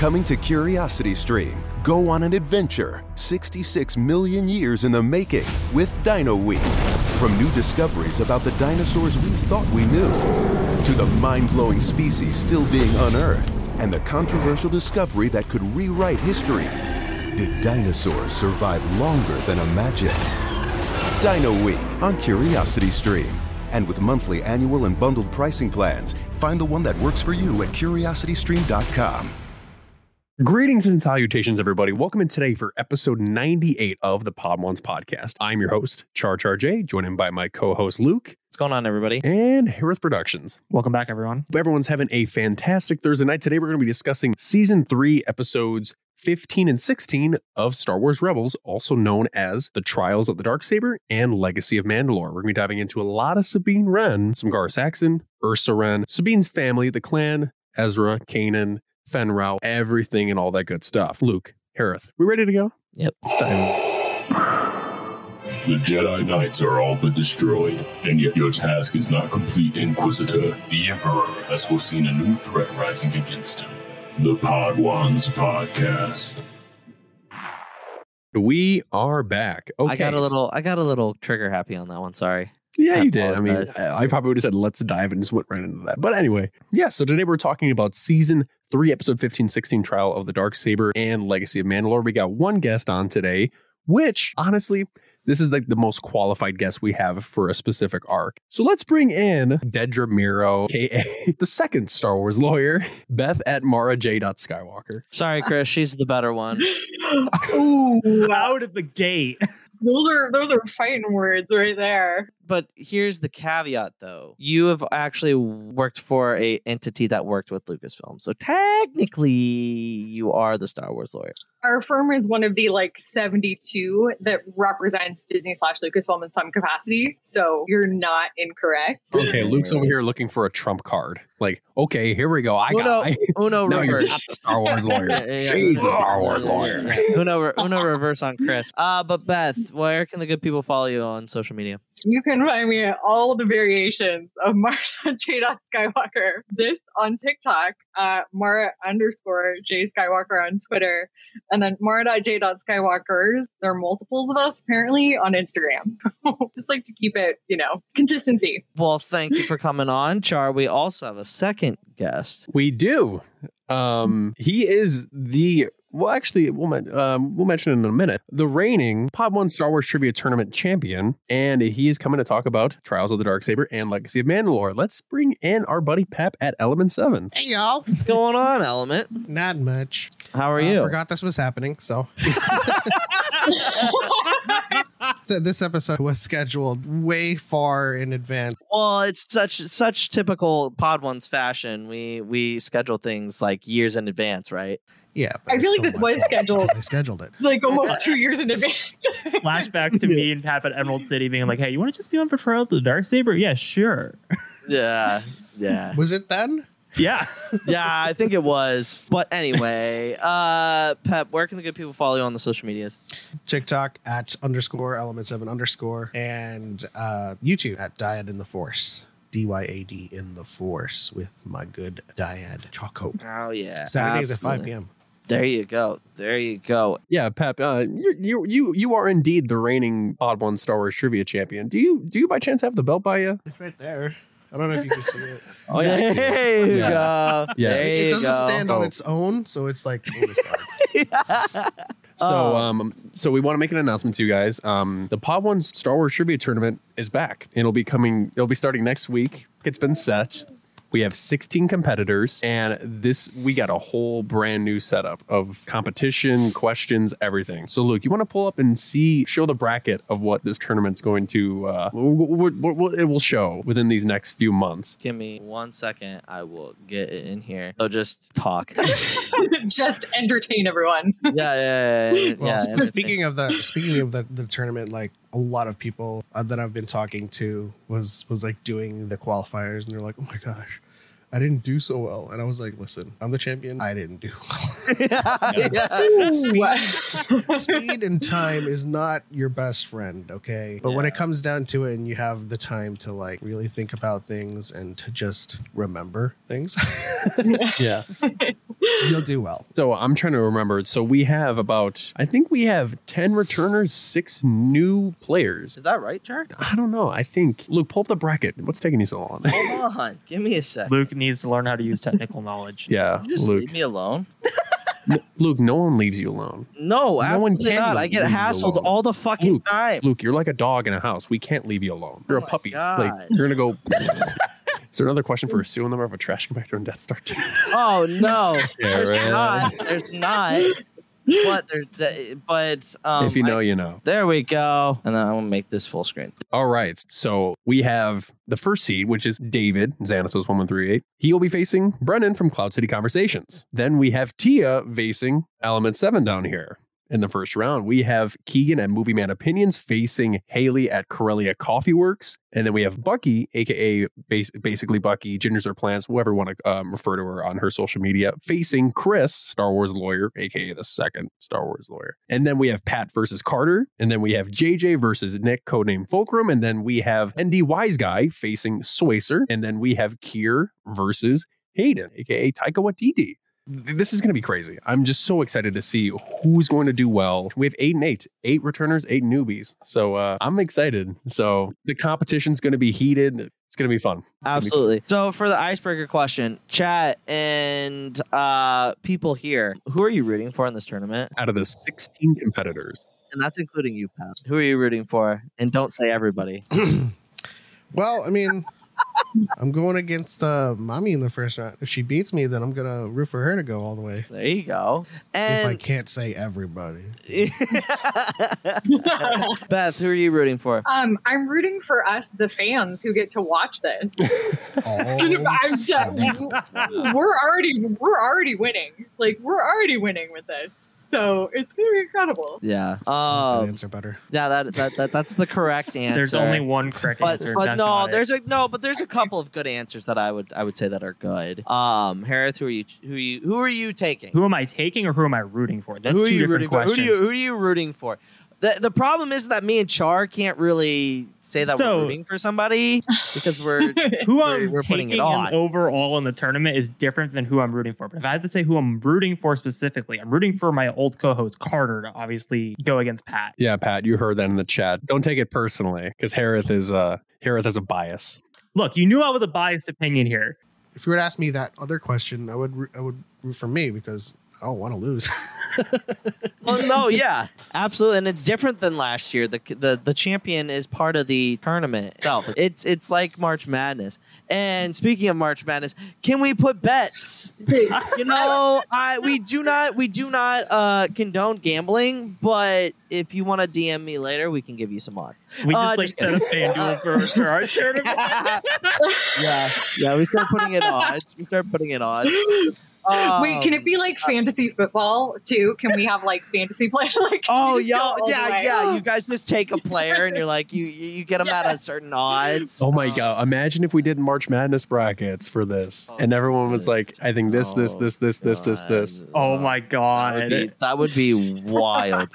Coming to Curiosity Stream. Go on an adventure 66 million years in the making with Dino Week. From new discoveries about the dinosaurs we thought we knew to the mind blowing species still being unearthed and the controversial discovery that could rewrite history. Did dinosaurs survive longer than imagined? Dino Week on Curiosity Stream. And with monthly, annual, and bundled pricing plans, find the one that works for you at curiositystream.com. Greetings and salutations, everybody. Welcome in today for episode 98 of the Podwans podcast. I'm your host, Char Char Jay, joined in by my co host, Luke, What's going on, everybody? and Hereth Productions. Welcome back, everyone. Everyone's having a fantastic Thursday night. Today, we're going to be discussing season three, episodes 15 and 16 of Star Wars Rebels, also known as The Trials of the Darksaber and Legacy of Mandalore. We're going to be diving into a lot of Sabine Wren, some Gar Saxon, Ursa Wren, Sabine's family, the clan, Ezra, Kanan, Fenn Rau, everything and all that good stuff. Luke, Hereth, we ready to go? Yep. It's time. The Jedi Knights are all but destroyed, and yet your task is not complete, Inquisitor. The Emperor has foreseen a new threat rising against him. The Podwans Podcast. We are back. Okay. I got a little. I got a little trigger happy on that one. Sorry. Yeah, you did. I mean. I I probably would have said, let's dive and just went right into that. But anyway, yeah. So today we're talking about season three, episode 15, 16, Trial of the Darksaber and Legacy of Mandalore. We got one guest on today, which honestly, this is like the most qualified guest we have for a specific arc. So let's bring in Dedra Meero, aka the second Star Wars lawyer, Beth at Mara J. Skywalker. Sorry, Chris. She's the better one. Ooh, out of the gate. Those are those are fighting words right there. But here's the caveat, though. You have actually worked for a entity that worked with Lucasfilm, so technically, you are the Star Wars lawyer. Our firm is one of the like 72 that represents Disney slash Lucasfilm in some capacity. So you're not incorrect. Okay, Luke's over here looking for a trump card. Like, okay, here we go. I Uno, got. I, Uno now you're reverse. not the Star Wars lawyer. Yeah, yeah, She's the yeah. Star Wars lawyer. yeah, yeah. Uno, Uno reverse on Chris. Uh, but Beth, where can the good people follow you on social media? You can find me at all the variations of Mara J. Skywalker. This on TikTok, uh, Mara underscore J Skywalker on Twitter, and then Mara J. Skywalkers. There are multiples of us apparently on Instagram. Just like to keep it, you know, consistency. Well, thank you for coming on, Char. We also have a second guest. We do. Um, he is the well, actually, we'll um, we'll mention it in a minute. The reigning Pod One Star Wars Trivia Tournament champion, and he is coming to talk about Trials of the Darksaber and Legacy of Mandalore. Let's bring in our buddy Pep at Element Seven. Hey y'all, What's going on, Element? not much. How are Uh, you? forgot this was happening, so Th- this episode was scheduled way far in advance. Well, it's such such typical Podwan's fashion. We we schedule things like years in advance, right? Yeah, I feel like this was scheduled. because I scheduled it. It's like almost two years in advance. Flashbacks to me and Pep at Emerald City being like, hey, you want to just be on for Trials of the Darksaber? Yeah, sure. Yeah, yeah, Was it then? Yeah. yeah. I think it was. But anyway, uh, Pep, where can the good people follow you on the social medias? TikTok at underscore element seven underscore and uh, YouTube at Dyad in the Force. D Y A D in the Force with my good Dyad Choco. Oh yeah, Saturdays at 5 p.m. There you go. There you go. Yeah, Pep, uh, you you you you are indeed the reigning Podwan Star Wars Trivia champion. Do you do you by chance have the belt by you? It's right there. I don't know if you can see it. Oh yeah, I see it. there you Yeah. go. Yes. There it you doesn't go. stand Oh. on its own, so it's like bonus time. So, Oh. um, so we want to make an announcement to you guys. Um, the Podwan Star Wars Trivia Tournament is back. It'll be coming. It'll be starting next week. It's been set. We have 16 competitors, and this we got a whole brand new setup of competition, questions, everything. So, Luke, you want to pull up and see, show the bracket of what this tournament's going to, uh, what, what, what it will show within these next few months. Give me one second. I will get it in here. So just talk. Just entertain everyone. yeah, yeah, yeah. yeah, Well, yeah, sp- speaking of the speaking of the, the tournament, like a lot of people uh, that I've been talking to was was like doing the qualifiers, and they're like, "Oh my gosh, I didn't do so well," and I was like, "Listen, I'm the champion. I didn't do well. yeah. speed, speed and time is not your best friend, okay? But when it comes down to it, and you have the time to like really think about things and to just remember things, Yeah. You'll do well. So I'm trying to remember. So we have about, I think we have 10 returners, six new players. Is that right, Char? I don't know. I think, Luke, pull up the bracket. What's taking you so long? Hold on. Give me a sec. Luke needs to learn how to use technical knowledge. yeah, You just Luke. leave me alone. N- Luke, no one leaves you alone. No, No one absolutely can not. I get hassled all the fucking Luke, time. Luke, you're like a dog in a house. We can't leave you alone. You're Oh a puppy. God. Like you're gonna go. Is there another question for a serial number of a trash compactor and Death Star? Oh no, Yeah, there's right. not. There's not. But there's, the, but um, if you know, I- you know. there we go. And then I'm gonna make this full screen. All right. So we have the first seed, which is David, Xanatos 1138. He'll be facing Brennan from Cloud City Conversations. Then we have Tia facing Element 7 down here. In the first round, we have Keegan at Movie Man Opinions facing Haley at Corellia Coffee Works. And then we have Bucky, aka bas- basically Bucky, Gingers or Plants, whoever want to um, refer to her on her social media, facing Chris, Star Wars lawyer, aka the second Star Wars lawyer. And then we have Pat versus Carter. And then we have JJ versus Nick, codename Fulcrum. And then we have ND Wise Guy facing Swacer. And then we have Kier versus Hayden, aka Taika Waititi. Th- This is going to be crazy. I'm just so excited to see who's going to do well. We have eight and eight, eight returners, eight newbies. So uh, I'm excited. So the competition's going to be heated. It's going to be fun. Absolutely. So for the icebreaker question, chat and uh, people here, who are you rooting for in this tournament? Out of the 16 competitors, And that's including you, Pat. Who are you rooting for? And don't say everybody. Well, I mean, I'm going against uh, mommy in the first round. If she beats me, then I'm gonna root for her to go all the way. There you go. if I can't say everybody, Beth, who are you rooting for? Um, I'm rooting for us, the fans, who get to watch this. I'm seven. we're already we're already winning. Like we're already winning with this. So it's gonna be incredible. Yeah. That Um. answer better. Yeah. That, that that that's the correct answer. There's only one correct But, answer. but no, not it. there's a no, but there's a couple of good answers that I would I would say that are good. Um, Hereth, who are you who are you who are you taking? Who am I taking or who am I rooting for? That's who are two you different rooting for? questions. Who, do you, who are you rooting for? The, the problem is that me and Char can't really say that So- we're rooting for somebody because we're who We're- I'm we're putting it taking on. overall in the tournament is different than who I'm rooting for. But if I had to say who I'm rooting for specifically, I'm rooting for my old co-host Carter to obviously go against Pat. yeah, Pat, you heard that in the chat. Don't take it personally because Hereth is uh Hereth has a bias. Look, you knew I was a biased opinion here. If you were to ask me that other question, I would I would root for me because I don't want to lose. well, no, yeah, absolutely, and it's different than last year. The the the champion is part of the tournament itself. It's it's like March Madness. And speaking of March Madness, can we put bets? You know, I we do not we do not uh, condone gambling, but if you want to DM me later, we can give you some odds. We Uh, just like just set a FanDuel for, for our tournament. yeah, yeah, we start putting in odds. We start putting in odds. Wait, can Um, it be like fantasy football too? Can we have like fantasy player? Like Oh we just go yeah, all yeah, yeah. You guys just take a player and you're like you you you get them at a certain odds. Oh my Um, god! Imagine if we did March Madness brackets for this, Oh, and everyone was like, "I think this, this, this, this, this, this, this." oh my That would, god. be, that would be wild.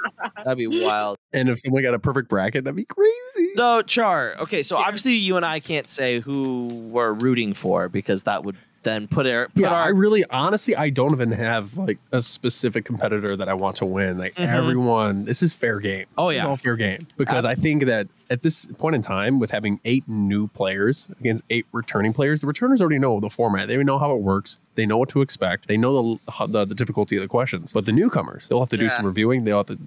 That'd be wild. And if someone got a perfect bracket, that'd be crazy. So Char, okay, so obviously you and I can't say who we're rooting for because that would then put our put Yeah, I really, honestly, I don't even have like a specific competitor that I want to win. Like Mhm. everyone, this is fair game. Oh, yeah. all fair game because I think that at this point in time, with having eight new players against eight returning players, the returners already know the format. They know how it works. They know what to expect. They know the how- the, the difficulty of the questions. But the newcomers, they'll have to do Yeah. some reviewing. They'll have to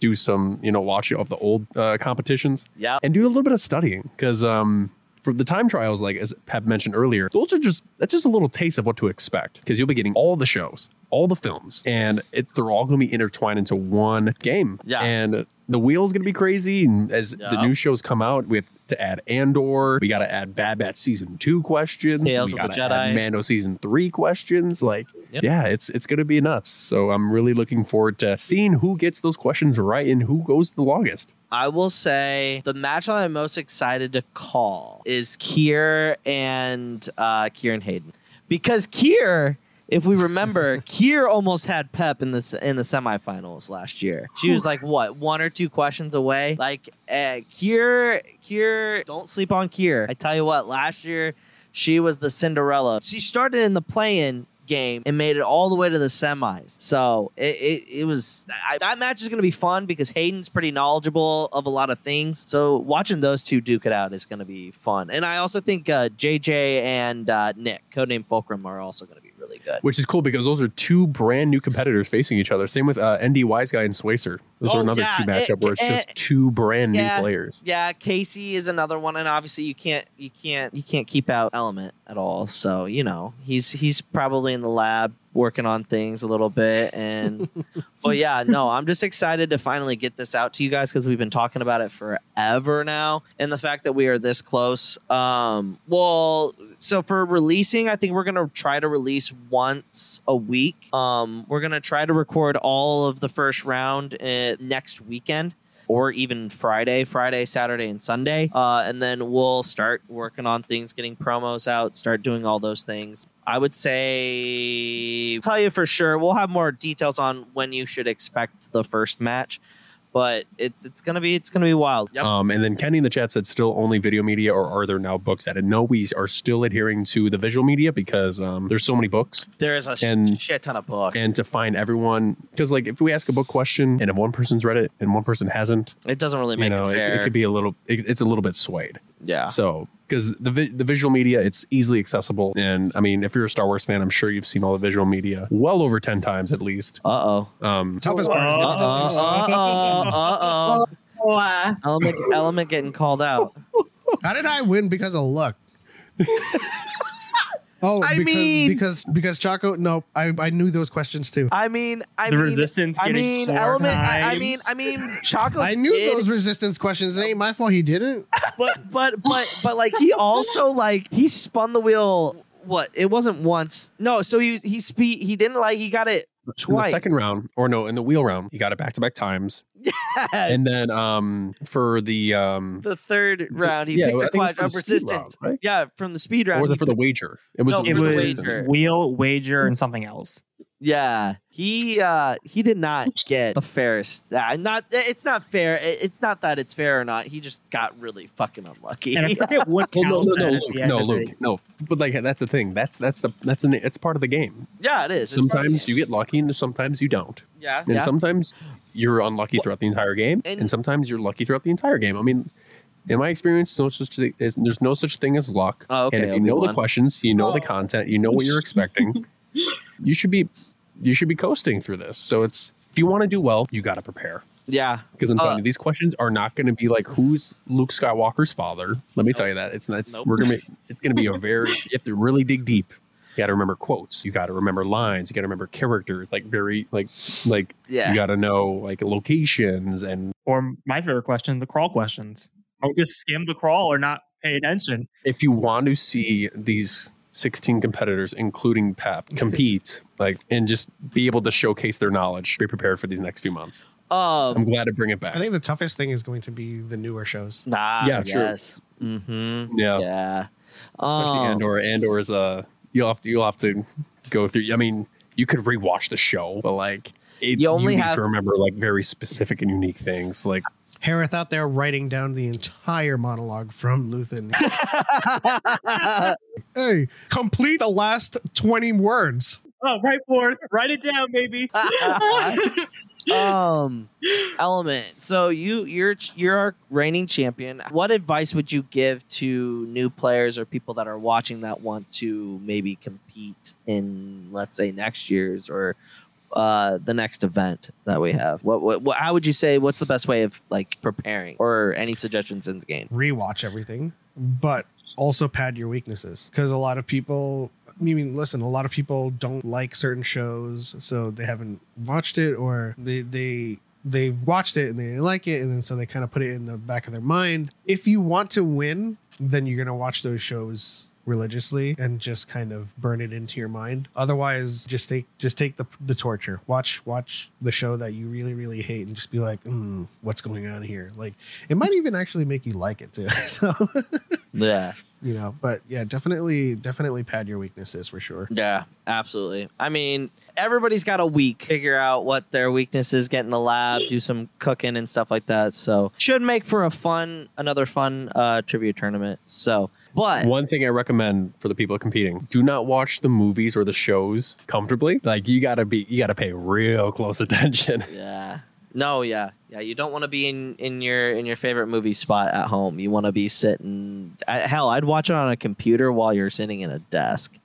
do some, you know, watching of the old uh, competitions yeah. and do a little bit of studying because um for the time trials like as pep mentioned earlier those are just that's just a little taste of what to expect because you'll be getting all the shows all the films and it, they're all going to be intertwined into one game Yeah. and the wheel's going to be crazy and as the new shows come out we have to add andor we got to add bad batch season two questions Tales we of the gotta add Jedi. mando season three questions like Yep. yeah it's it's going to be nuts so i'm really looking forward to seeing who gets those questions right and who goes the longest I will say the match that I'm most excited to call is Kier and uh, Kier and Hayden because Kier. If we remember, Kier almost had Pep in the in the semifinals last year. She was like what one or two questions away. Like uh, Kier, Kier, don't sleep on Kier. I tell you what, last year she was the Cinderella. She started in the play-in game and made it all the way to the semis. So it, it, it was I, that match is going to be fun because Hayden's pretty knowledgeable of a lot of things. So watching those two duke it out is going to be fun. And I also think uh, JJ and uh, Nick, codename Fulcrum, are also going to be really good. Which is cool because those are two brand new competitors facing each other. Same with uh, ND Wise Guy and Swacer. Those Oh, are another yeah, two matchup it- where it's it- just two brand yeah. new players. Yeah, Casey is another one, and obviously you can't you can't you can't keep out Element at all. So you know he's he's probably in the lab working on things a little bit, and but yeah, no, I'm just excited to finally get this out to you guys because we've been talking about it forever now, and the fact that we are this close. Um, well, so for releasing, I think we're gonna try to release once a week. Um, we're gonna try to record all of the first round uh, next weekend or even Friday, Friday, Saturday, and Sunday. Uh, and then we'll start working on things, getting promos out, start doing all those things. I would say, tell you for sure, we'll have more details on when you should expect the first match. But it's it's gonna be it's gonna be wild. Yep. Um, and then Kenny in the chat said still only video media, or are there now books added? No, we are still adhering to the visual media because um, there's so many books. there is a and- shit ton of books, And to find everyone, because like if we ask a book question and if one person's read it and one person hasn't, it doesn't really you make know, it it, fair. it could be a little, it, it's a little bit swayed. Yeah. So, because the vi- the visual media, it's easily accessible, and I mean, if you're a Star Wars fan, I'm sure you've seen all the visual media well over ten times at least. Uh oh. Um, Toughest part is Uh oh. Uh oh. Uh oh. Element element getting called out. How did I win because of luck? oh, I because mean- because because Choco. No, I I knew those questions too. I mean, I the mean, resistance. I mean, element. I, I mean, I mean, chocolate. I knew did, those resistance questions. It ain't my fault he didn't. but but but but like he also like he spun the wheel. What? It wasn't once. No. So he he spe- He didn't like. He got it in the second round, or no, in the wheel round, he got it back to back times, Yes. and then um for the um the third round, he yeah, picked I a think it quad for of round, right? Yeah, from the speed Or round. was he it for the wager? It was No, the it for the was wheel, wager, and something else. Yeah, he uh he did not get the fairest. Uh, not it's not fair. It's not that it's fair or not. He just got really fucking unlucky. And I forget what Well, no, counts no, no, Luke, no, of Luke, no. But like that's the thing. That's that's the that's an it's part of the game. yeah, it is. It's part of the Sometimes you get lucky, and sometimes you don't. yeah, And yeah. sometimes you're unlucky throughout the entire game, And- and, sometimes you're lucky throughout the entire game. I mean, in my experience, no such thing, there's no such thing as luck. Oh, okay, and if you know the questions, you know the Oh. content, you know what you're expecting, you should be you should be coasting through this. So it's if you want to do well, you got to prepare. yeah. Because I'm telling Uh, you, these questions are not going to be like who's Luke Skywalker's father. Let me tell you that it's not. It's, Nope. We're gonna. Be, it's gonna be a very. You have to really dig deep. You got to remember quotes. You got to remember lines. You got to remember characters. Like very like like Yeah. you got to know like locations and Or my favorite question, the crawl questions. Don't just skim the crawl or not pay attention. if you want to see these 16 competitors, including Pep, compete, like, and just be able to showcase their knowledge, be prepared for these next few months. I'm Um. glad to bring it back. I think the toughest thing is going to be the newer shows. Nah. Yeah, true. Yes. Mm-hmm. yeah, Yeah. especially Um, Andor. Andor is a you'll have to you'll have to go through. I mean, you could rewatch the show, but like, it, You only need have- to remember like very specific and unique things. Like, Hereth out there writing down the entire monologue from Luthen. hey, complete the last 20 words. Oh, right forward. Write it down, baby. um element so you you're you're our reigning champion what advice would you give to new players or people that are watching that want to maybe compete in let's say next year's or uh the next event that we have what, what, what how would you say what's the best way of like preparing or any suggestions in the game Rewatch everything, but also pad your weaknesses. Because a lot of people, I mean, listen, a lot of people don't like certain shows, so they haven't watched it or they, they, they've watched it and they didn't like it. And then so they kind of put it in the back of their mind. If you want to win, then you're to watch those shows religiously and just kind of burn it into your mind. Otherwise just take just take the the torture. Watch watch the show that you really really hate and just be like mm, what's going on here? Like it might even actually make you like it too so Yeah. you know. But yeah, definitely, definitely pad your weaknesses for sure. Yeah, absolutely. I mean, everybody's got a week. Figure out what their weakness is, get in the lab, do some cooking and stuff like that. So should make for a fun, another fun uh, trivia tournament. So, but One thing I recommend for the people competing: do not watch the movies or the shows comfortably. Like you gotta be, you gotta pay real close attention. yeah, no, yeah, yeah. You don't want to be in in your in your favorite movie spot at home. You want to be sitting. I, hell, I'd watch it on a computer while you're sitting in a desk,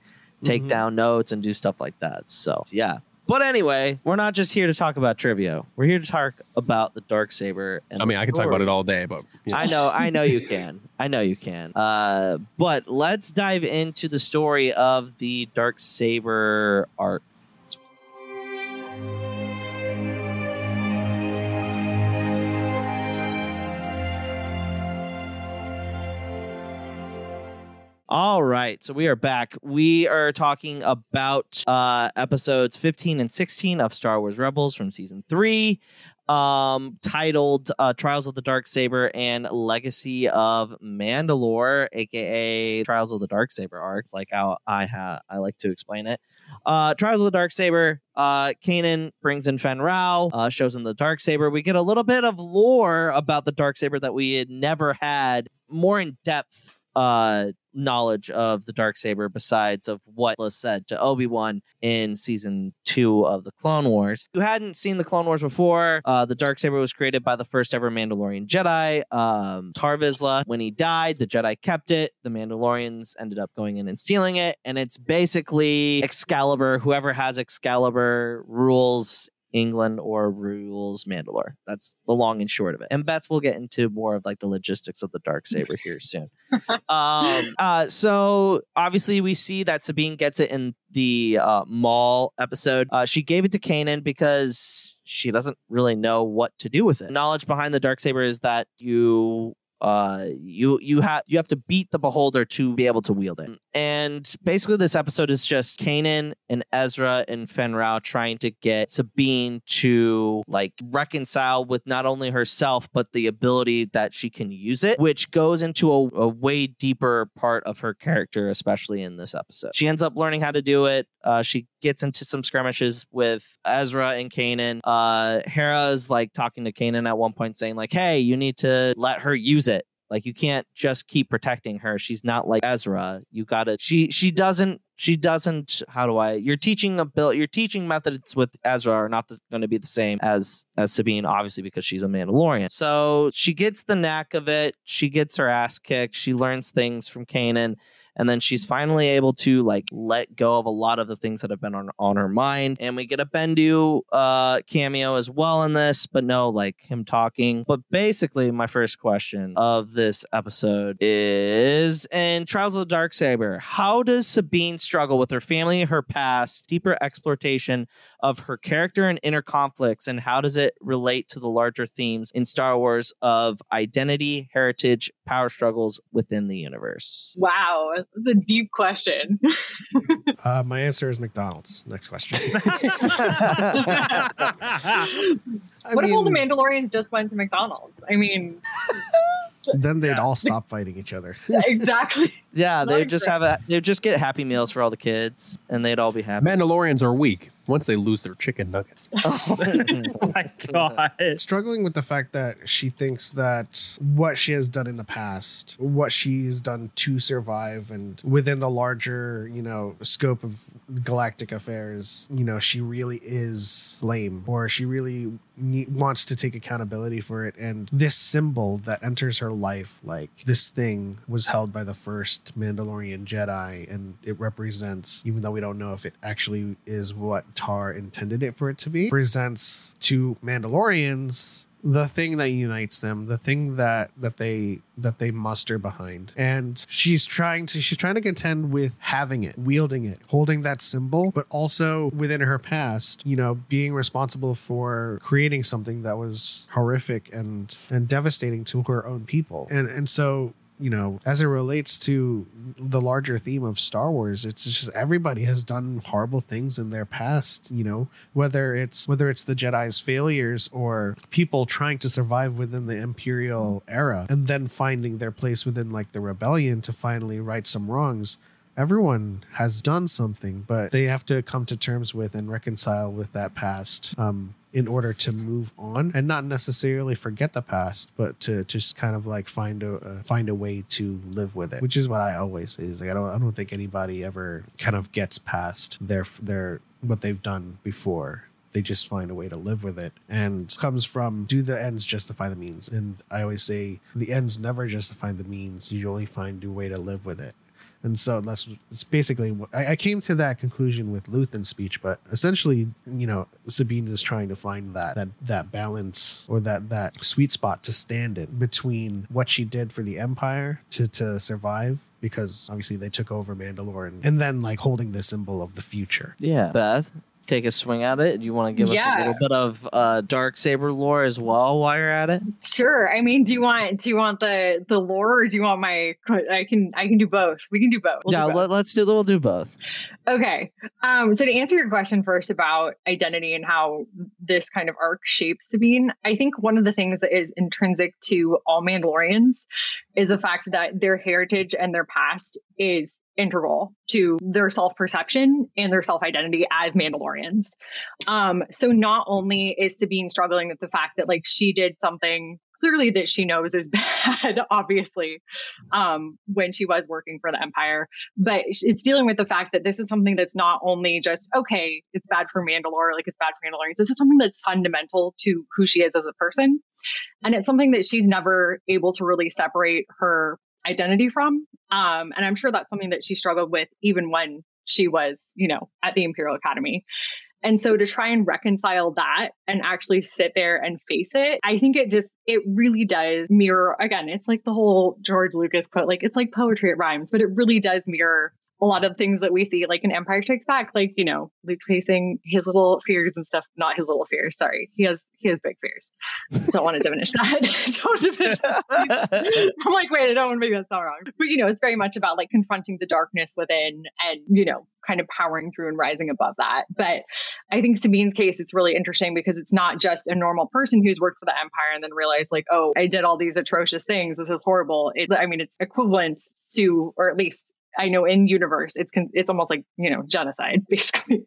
take Mhm. down notes and do stuff like that. So yeah. But anyway, we're not just here to talk about trivia. We're here to talk about the Darksaber. And I mean, I can talk about it all day, but know. I know, I know you can. I know you can. Uh, but let's dive into the story of the Darksaber arc. All right, so we are back. We are talking about uh, episodes 15 and 16 of Star Wars Rebels from season three, um, titled uh, Trials of the Darksaber and Legacy of Mandalore, aka Trials of the Darksaber arcs, like how I ha- I like to explain it. Uh, Trials of the Darksaber. Uh, Kanan brings in Fenn Rau, uh, shows him the Darksaber. We get a little bit of lore about the Darksaber that we had never had, more in depth uh knowledge of the Darksaber besides of what was said to obi-wan in season two of the clone wars. Who hadn't seen the clone wars before uh the Darksaber was created by the first ever mandalorian jedi um Tarre Vizsla. when he died the jedi kept it. The mandalorians ended up going in and stealing it. And it's basically excalibur whoever has excalibur rules England or rules Mandalore. That's the long and short of it. And Beth will get into more of like the logistics of the dark saber here soon. um, uh, so obviously we see that Sabine gets it in the uh, Maul episode. Uh, she gave it to Kanan because she doesn't really know what to do with it. Knowledge behind the Darksaber is that you uh you you have you have to beat the beholder to be able to wield it. And basically this episode is just kanan and ezra and Fenn Rau trying to get sabine to like reconcile with not only herself but the ability that she can use it which goes into a, a way deeper part of her character especially in this episode. She ends up learning how to do it. Uh she gets into some skirmishes with ezra and kanan. Uh hera's like talking to kanan at one point saying like hey you need to let her use it like you can't just keep protecting her. She's not like Ezra. You gotta she she doesn't she doesn't how do I your teaching ability your teaching methods with Ezra are not going to be the same as as Sabine, obviously because she's a Mandalorian. So she gets the knack of it. She gets her ass kicked. She learns things from Kanan. And then she's finally able to like let go of a lot of the things that have been on, on her mind. And we get a Bendu uh, cameo as well in this, but no, like him talking. But basically, my first question of this episode is in Trials of the Darksaber, how does Sabine struggle with her family, her past, deeper exploitation of her character and inner conflicts, and how does it relate to the larger themes in Star Wars of identity, heritage, power struggles within the universe? Wow, that's a deep question. Uh, my answer is McDonald's. Next question. I what if all the Mandalorians just went to McDonald's? I mean, then they'd Yeah. all stop fighting each other. exactly. Yeah, they'd just have a they'd just get happy meals for all the kids, and they'd all be happy. Mandalorians are weak once they lose their chicken nuggets. oh my god. struggling with the fact that she thinks that what she has done in the past, what she's done to survive, and within the larger, you know, scope of galactic affairs, you know, she really is lame, or she really ne- wants to take accountability for it. And this symbol that enters her life, like this thing, was held by the first Mandalorian Jedi, and it represents, even though we don't know if it actually is what Tarre intended it for it to be, presents to Mandalorians the thing that unites them the thing that that they that they muster behind. And she's trying to she's trying to contend with having it wielding it holding that symbol but also within her past you know being responsible for creating something that was horrific and and devastating to her own people. And and so you know, as it relates to the larger theme of Star Wars, it's just everybody has done horrible things in their past, you know, whether it's whether it's the Jedi's failures or people trying to survive within the Imperial era and then finding their place within like the rebellion to finally right some wrongs. Everyone has done something, but they have to come to terms with and reconcile with that past. Um, in order to move on and not necessarily forget the past, but to just kind of like find a uh, find a way to live with it, which is what I always say. Is. Like I don't I don't think anybody ever kind of gets past their their what they've done before. They just find a way to live with it and comes from do the ends justify the means? And i always say the ends never justify the means. You only find a way to live with it and so that's it's basically what I, I came to that conclusion with Luthen's speech, but essentially, you know, Sabine is trying to find that that that balance or that that sweet spot to stand in between what she did for the Empire to to survive because obviously they took over Mandalore and, and then like holding the symbol of the future. Yeah. Beth, take a swing at it? Do you want to give us a little bit of uh, Darksaber lore as well while you're at it? Sure. I mean, do you want do you want the the lore or do you want my? I can I can do both. We can do both. We'll do yeah, both. let, let's do. We'll do both. Okay. Um, so to answer your question first about identity and how this kind of arc shapes Sabine, I think one of the things that is intrinsic to all Mandalorians is the fact that their heritage and their past is integral to their self-perception and their self-identity as Mandalorians. Um, so not only is Sabine struggling with the fact that like she did something clearly that she knows is bad, obviously, um, when she was working for the Empire, but it's dealing with the fact that this is something that's not only just okay, it's bad for Mandalore, like it's bad for Mandalorians. This is something that's fundamental to who she is as a person, and it's something that she's never able to really separate her identity from. Um, and I'm sure that's something that she struggled with even when she was, you know, at the Imperial Academy. And so to try and reconcile that and actually sit there and face it, I think it just, it really does mirror, again, it's like the whole George Lucas quote, like it's like poetry, it rhymes, but it really does mirror a lot of things that we see, like in Empire Strikes Back, like, you know, Luke facing his little fears and stuff, not his little fears, sorry. He has, he has big fears. Don't want to diminish that. don't diminish that. I'm like, wait, I don't want to make that sound wrong. But you know, it's very much about like confronting the darkness within and, you know, kind of powering through and rising above that. But I think Sabine's case, it's really interesting because it's not just a normal person who's worked for the Empire and then realized, like, oh, I did all these atrocious things. This is horrible. It, I mean, it's equivalent to, or at least I know in universe, it's it's almost like you know genocide basically.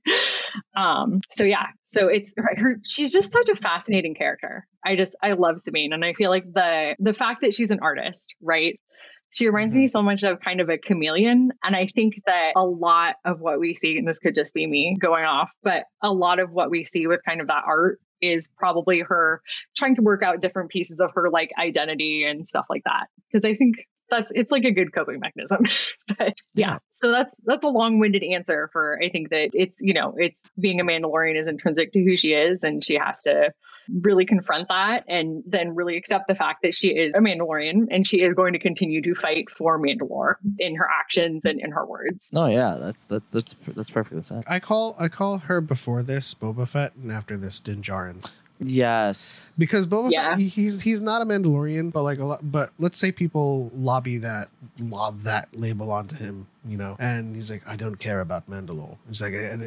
um, so yeah, so it's her. She's just such a fascinating character. I just I love Sabine, and I feel like the the fact that she's an artist, right? She reminds me so much of kind of a chameleon. And I think that a lot of what we see, and this could just be me going off, but a lot of what we see with kind of that art is probably her trying to work out different pieces of her like identity and stuff like that. Because I think that's it's like a good coping mechanism. but yeah. So that's that's a long-winded answer for I think that it's you know, it's being a Mandalorian is intrinsic to who she is and she has to really confront that and then really accept the fact that she is a Mandalorian and she is going to continue to fight for Mandalore in her actions and in her words. Oh yeah, that's that's that's that's perfectly said. I call I call her before this Boba Fett and after this Din Djarin. Yes. because Boba Yeah. Fett, he- he's he's not a Mandalorian, but like a lot. But let's say people lobby that lob that label onto him, you know, and he's like, I don't care about Mandalore. He's like, I, I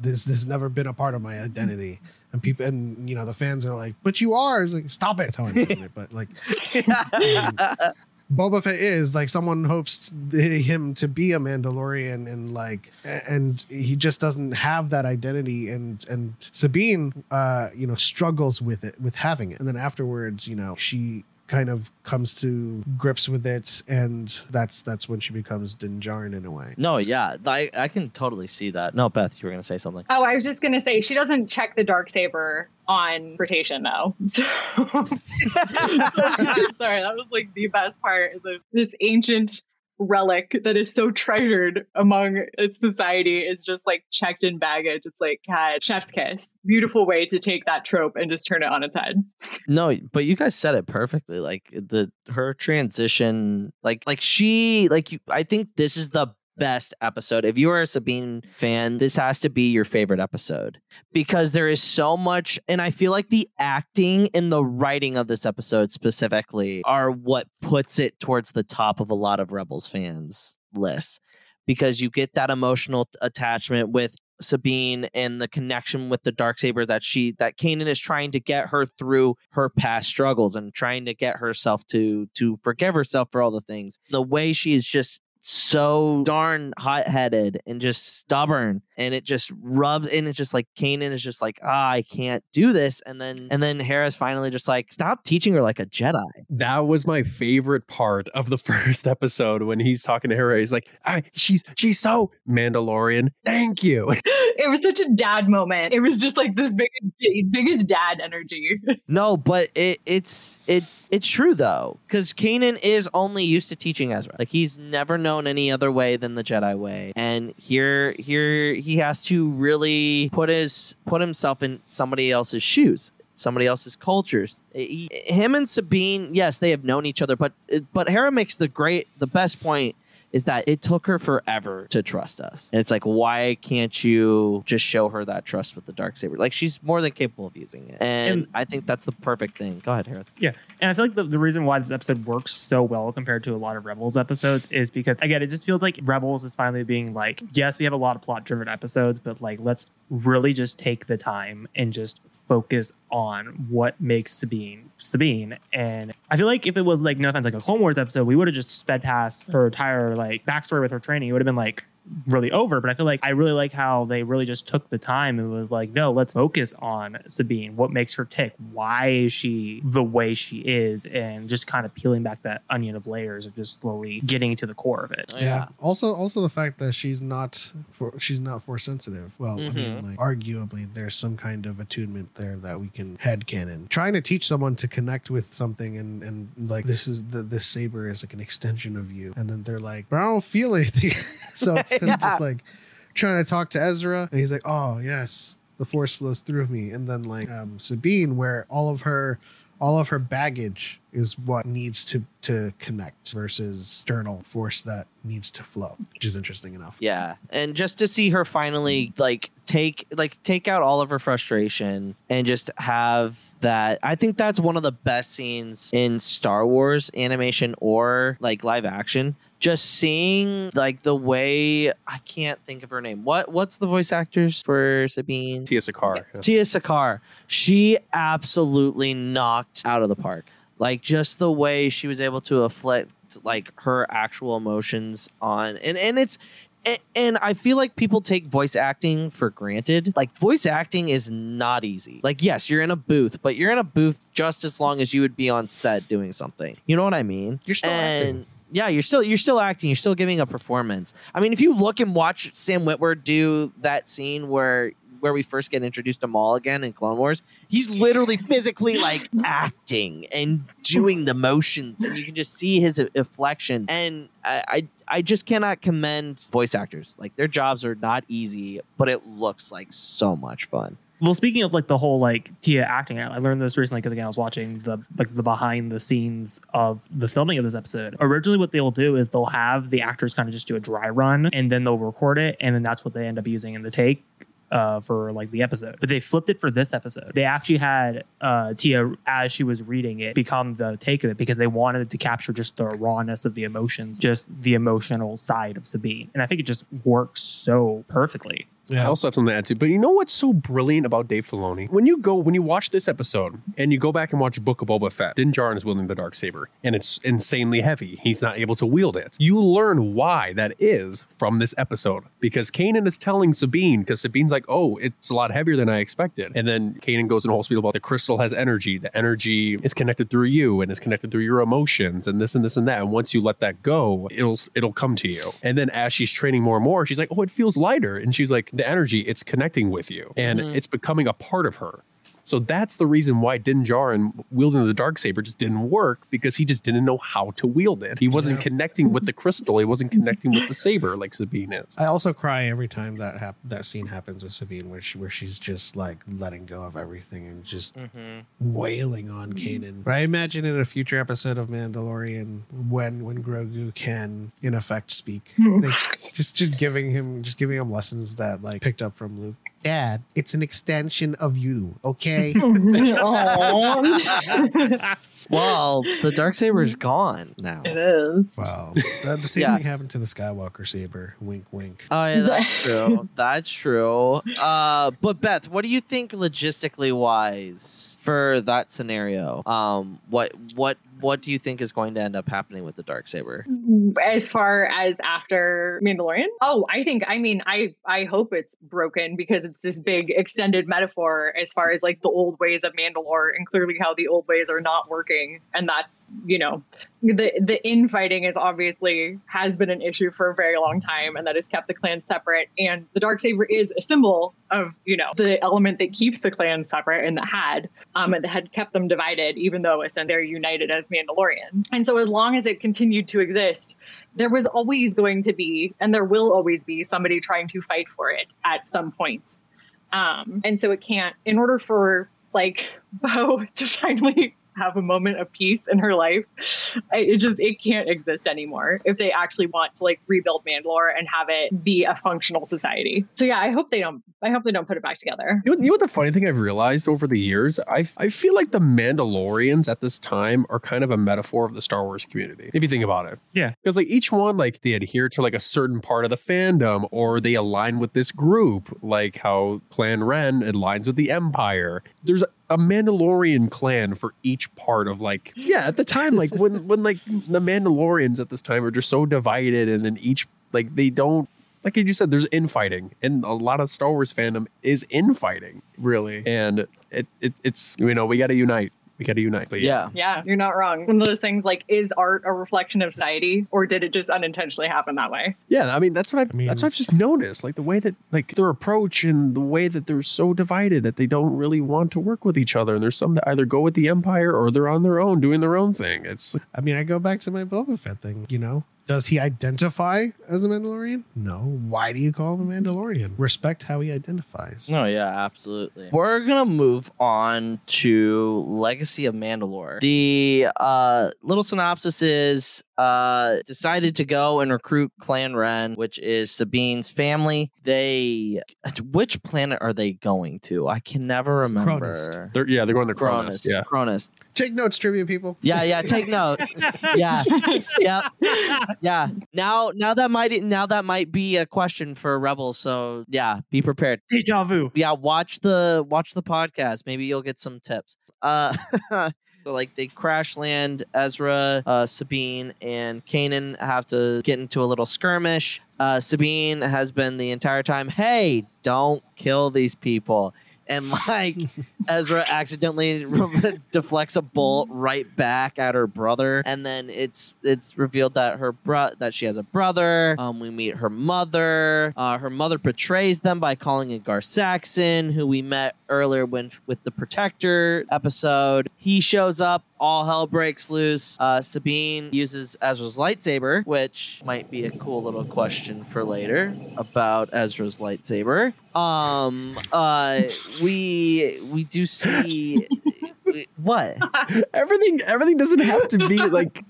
this this has never been a part of my identity. And people, and you know, the fans are like, but you are. It's like, stop it. That's how I'm putting it. But like, um, Boba Fett is like someone hopes him to be a Mandalorian and like and he just doesn't have that identity and and Sabine uh you know struggles with it with having it. And then afterwards you know she kind of comes to grips with it and that's that's when she becomes Din Djarin in a way. no, yeah, I I can totally see that. No, Beth, you were gonna say something. Oh, I was just gonna say she doesn't check the Darksaber on rotation though. So- Sorry, that was like the best part. Is this ancient relic that is so treasured among its society is just like checked in baggage. It's like God, chef's kiss. Beautiful way to take that trope and just turn it on its head. No, but you guys said it perfectly. Like the her transition, like like she like you. I think this is the best episode. If you are a Sabine fan, this has to be your favorite episode because there is so much. And I feel like the acting and the writing of this episode specifically are what puts it towards the top of a lot of Rebels fans' lists because you get that emotional attachment with Sabine and the connection with the Darksaber that she that Kanan is trying to get her through her past struggles and trying to get herself to to forgive herself for all the things. The way she is just so darn hot headed and just stubborn and it just rubs and it's just like Kanan is just like ah I can't do this and then and then Hera's finally just like stop teaching her like a Jedi That was my favorite part of the first episode when he's talking to Hera. He's like, I, "She's she's so Mandalorian. Thank you." It was such a dad moment. It was just like this big, biggest dad energy. no but it it's it's it's true though because Kanan is only used to teaching Ezra like he's never known any other way than the Jedi way and here here he has to really put his put himself in somebody else's shoes somebody else's cultures. Eh, he, him and Sabine, yes, they have known each other, but eh, but Hera makes the great the best point is that it took her forever to trust us. And it's like, why can't you just show her that trust with the Darksaber? Like she's more than capable of using it. And, And- I think that's the perfect thing. Go ahead, Hera. Yeah. And I feel like the, the reason why this episode works so well compared to a lot of Rebels episodes is because, again, it just feels like Rebels is finally being like, yes, we have a lot of plot driven episodes, but like, let's really just take the time and just focus on what makes Sabine Sabine. And I feel like if it was like, no offense, like a Clone Wars episode, we would have just sped past her entire like backstory with her training. It would have been like, really over but i feel like i really like how they really just took the time and was like no let's focus on sabine what makes her tick why is she the way she is and just kind of peeling back that onion of layers of just slowly getting to the core of it Yeah. Also, also the fact that she's not for she's not force sensitive. Well, I Mhm. mean, like arguably, there's some kind of attunement there that we can head canon. Trying to teach someone to connect with something and and like this is the this saber is like an extension of you, and then they're like, but I don't feel anything. so it's kind of just like trying to talk to Ezra, and he's like, oh yes, the force flows through me, and then like um, Sabine, where all of her all of her baggage is what needs to to connect versus external force that needs to flow which is interesting enough Yeah. And just to see her finally like take like take out all of her frustration and just have that I think that's one of the best scenes in Star Wars animation or like live action. Just seeing like the way I can't think of her name. What what's the voice actors for Sabine? Tiya Sircar. Yeah. Tiya Sircar, she absolutely knocked out of the park. Like just the way she was able to afflict like her actual emotions on, and and it's. a- And I feel like people take voice acting for granted. Like voice acting is not easy. Like yes, you're in a booth, but you're in a booth just as long as you would be on set doing something. You know what I mean? You're still and acting. Yeah, you're still you're still acting. You're still giving a performance. I mean, if you look and watch Sam Witwer do that scene where where we first get introduced to Maul again in Clone Wars, he's literally physically like acting and doing the motions, and you can just see his inflection. And I, I I just cannot commend voice actors. Like their jobs are not easy, but it looks like so much fun. Well speaking of like the whole like Tiya acting i learned this recently because again i was watching the like the behind the scenes of the filming of this episode originally what they'll do is they'll have the actors kind of just do a dry run and then they'll record it and then that's what they end up using in the take uh, for like the episode, but they flipped it for this episode. They actually had uh, Tiya, as she was reading it, become the take of it because they wanted to capture just the rawness of the emotions, just the emotional side of Sabine, and I think it just works so perfectly. I also have something to add too. But you know what's so brilliant about Dave Filoni? When you go, when you watch this episode and you go back and watch Book of Boba Fett, Din Djarin is wielding the Darksaber, and it's insanely heavy. He's not able to wield it. You learn why that is from this episode because Kanan is telling Sabine because Sabine's like, "Oh, it's a lot heavier than I expected," and then Kanan goes in whole speed about the crystal has energy. The energy is connected through you and is connected through your emotions and this and this and that. And once you let that go, it'll it'll come to you. And then as she's training more and more, she's like, "Oh, it feels lighter," and she's like, "The energy, it's connecting with you, and Mhm. it's becoming a part of her." So that's the reason why Din Djarin wielding the Darksaber just didn't work because he just didn't know how to wield it. He wasn't Yeah. connecting with the crystal. He wasn't connecting with the saber like Sabine is. I also cry every time that hap- that scene happens with Sabine, where she, where she's just like letting go of everything and just Mhm. wailing on Kanan. But I imagine in a future episode of Mandalorian, when when Grogu can in effect speak, like, just just giving him just giving him lessons that like picked up from Luke. Dad, it's an extension of you, okay? Aw. Well, the Darksaber is gone now. it is. wow, the, the same Yeah. thing happened to the Skywalker saber. Wink, wink. Oh yeah, that's true. That's true. Uh, but Beth, what do you think logistically wise for that scenario? Um, what what what do you think is going to end up happening with the Darksaber? as far as after Mandalorian? Oh, I think I mean I I hope it's broken because it's this big extended metaphor as far as like the old ways of Mandalore and clearly how the old ways are not working and that's you know the the infighting is obviously has been an issue for a very long time and that has kept the clans separate. And the Darksaber is a symbol of you know the element that keeps the clans separate and that had um and that had kept them divided even though essentially they're united as Mandalorian. And so as long as it continued to exist there was always going to be and there will always be somebody trying to fight for it at some point. Um and so it can't in order for like Bo to finally have a moment of peace in her life I- it just it can't exist anymore if they actually want to like rebuild Mandalore and have it be a functional society. So yeah, I hope they don't. I hope they don't put it back together. You know, you know what the funny thing I've realized over the years? I, I feel like the Mandalorians at this time are kind of a metaphor of the Star Wars community, if you think about it. Yeah. Because like each one, like they adhere to like a certain part of the fandom or they align with this group, like how Clan Wren aligns with the Empire. There's a Mandalorian clan for each part of like yeah at the time like when when like the Mandalorians at this time are just so divided and then each like they don't like you said, there's infighting, and a lot of Star Wars fandom is infighting, really. And it, it it's you know we got to unite. We got to unite. But Yeah. Yeah, you're not wrong. One of those things like is art a reflection of society or did it just unintentionally happen that way? yeah. I mean, that's what I've, I mean- that's what I've just noticed. Like the way that like their approach and the way that they're so divided that they don't really want to work with each other. And there's some that either go with the Empire or they're on their own doing their own thing. It's I mean, I go back to my Boba Fett thing. You know, does he identify as a Mandalorian? No. Why do you call him a Mandalorian? Respect how he identifies. No, yeah, absolutely. We're gonna move on to Legacy of Mandalore. The uh, little synopsis is uh, decided to go and recruit Clan Wren, which is Sabine's family. They, which planet are they going to? I can never remember. Krownest. they're yeah they're going to Krownest. Krownest. Yeah. Krownest. Take notes, trivia people. Yeah, yeah. Take notes. yeah, yeah, yeah. Now, now that might now that might be a question for Rebels. So yeah, be prepared. Deja vu. yeah watch the watch the podcast maybe you'll get some tips uh like they crash land ezra uh sabine and kanan have to get into a little skirmish uh sabine has been the entire time hey don't kill these people and like Ezra accidentally deflects a bolt right back at her brother, and then it's it's revealed that her bro that she has a brother. Um, we meet her mother. Uh, her mother betrays them by calling in Gar Saxon, who we met earlier when with the Protector episode. He shows up. All hell breaks loose. Uh, Sabine uses Ezra's lightsaber, which might be a cool little question for later about Ezra's lightsaber. Um, uh, we we do see what? Everything everything doesn't have to be like.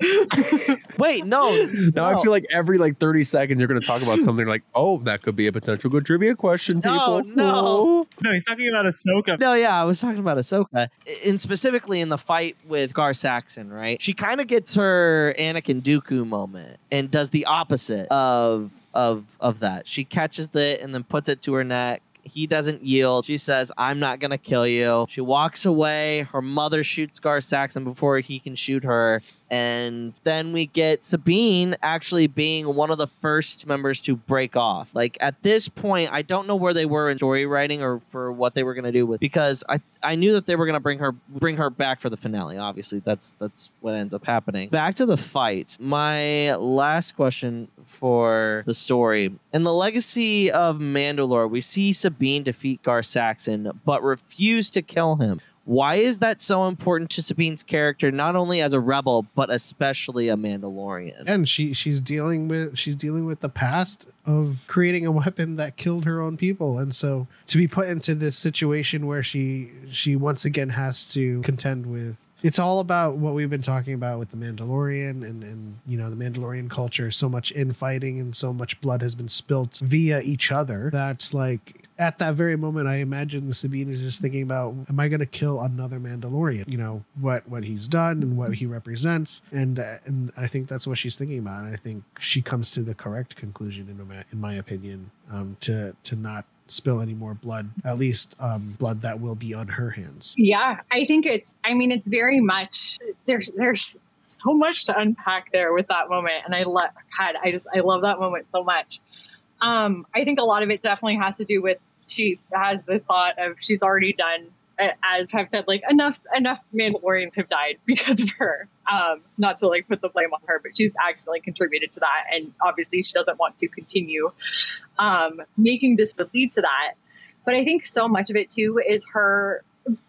Wait, no. Now I feel like every like 30 seconds you're going to talk about something like, oh, that could be a potential good trivia question, No, people. no. No, he's talking about Ahsoka. No, yeah, I was talking about Ahsoka, and specifically in the fight with Gar Saxon, right? She kind of gets her Anakin Dooku moment and does the opposite of of of that. She catches it and then puts it to her neck. He doesn't yield. She says, "I'm not gonna kill you." She walks away. Her mother shoots Gar Saxon before he can shoot her, and then we get Sabine actually being one of the first members to break off. Like at this point, I don't know where they were in story writing or for what they were going to do with because I I knew that they were going to bring her bring her back for the finale. Obviously, that's that's what ends up happening. Back to the fight. My last question for the story. In the legacy of Mandalore, we see Sabine defeat Gar Saxon, but refuse to kill him. Why is that so important to Sabine's character, not only as a rebel, but especially a Mandalorian? and she she's dealing with she's dealing with the past of creating a weapon that killed her own people and so to be put into this situation where she she once again has to contend with it's all about what we've been talking about with the Mandalorian and and you know the Mandalorian culture so much infighting and so much blood has been spilt via each other that's like at that very moment I imagine Sabine is just thinking about am I going to kill another Mandalorian you know what what he's done and what he represents and uh, and I think that's what she's thinking about and I think she comes to the correct conclusion in my in my opinion um to to not spill any more blood at least um blood that will be on her hands Yeah, I think it's. I mean, it's very much. There's there's so much to unpack there with that moment, and I love. God, I just I love that moment so much. Um, I think a lot of it definitely has to do with she has this thought of she's already done. As I've said, like enough enough Mandalorians have died because of her. Um, not to like put the blame on her, but she's accidentally contributed to that, and obviously she doesn't want to continue um, making this lead to that. But I think so much of it too is her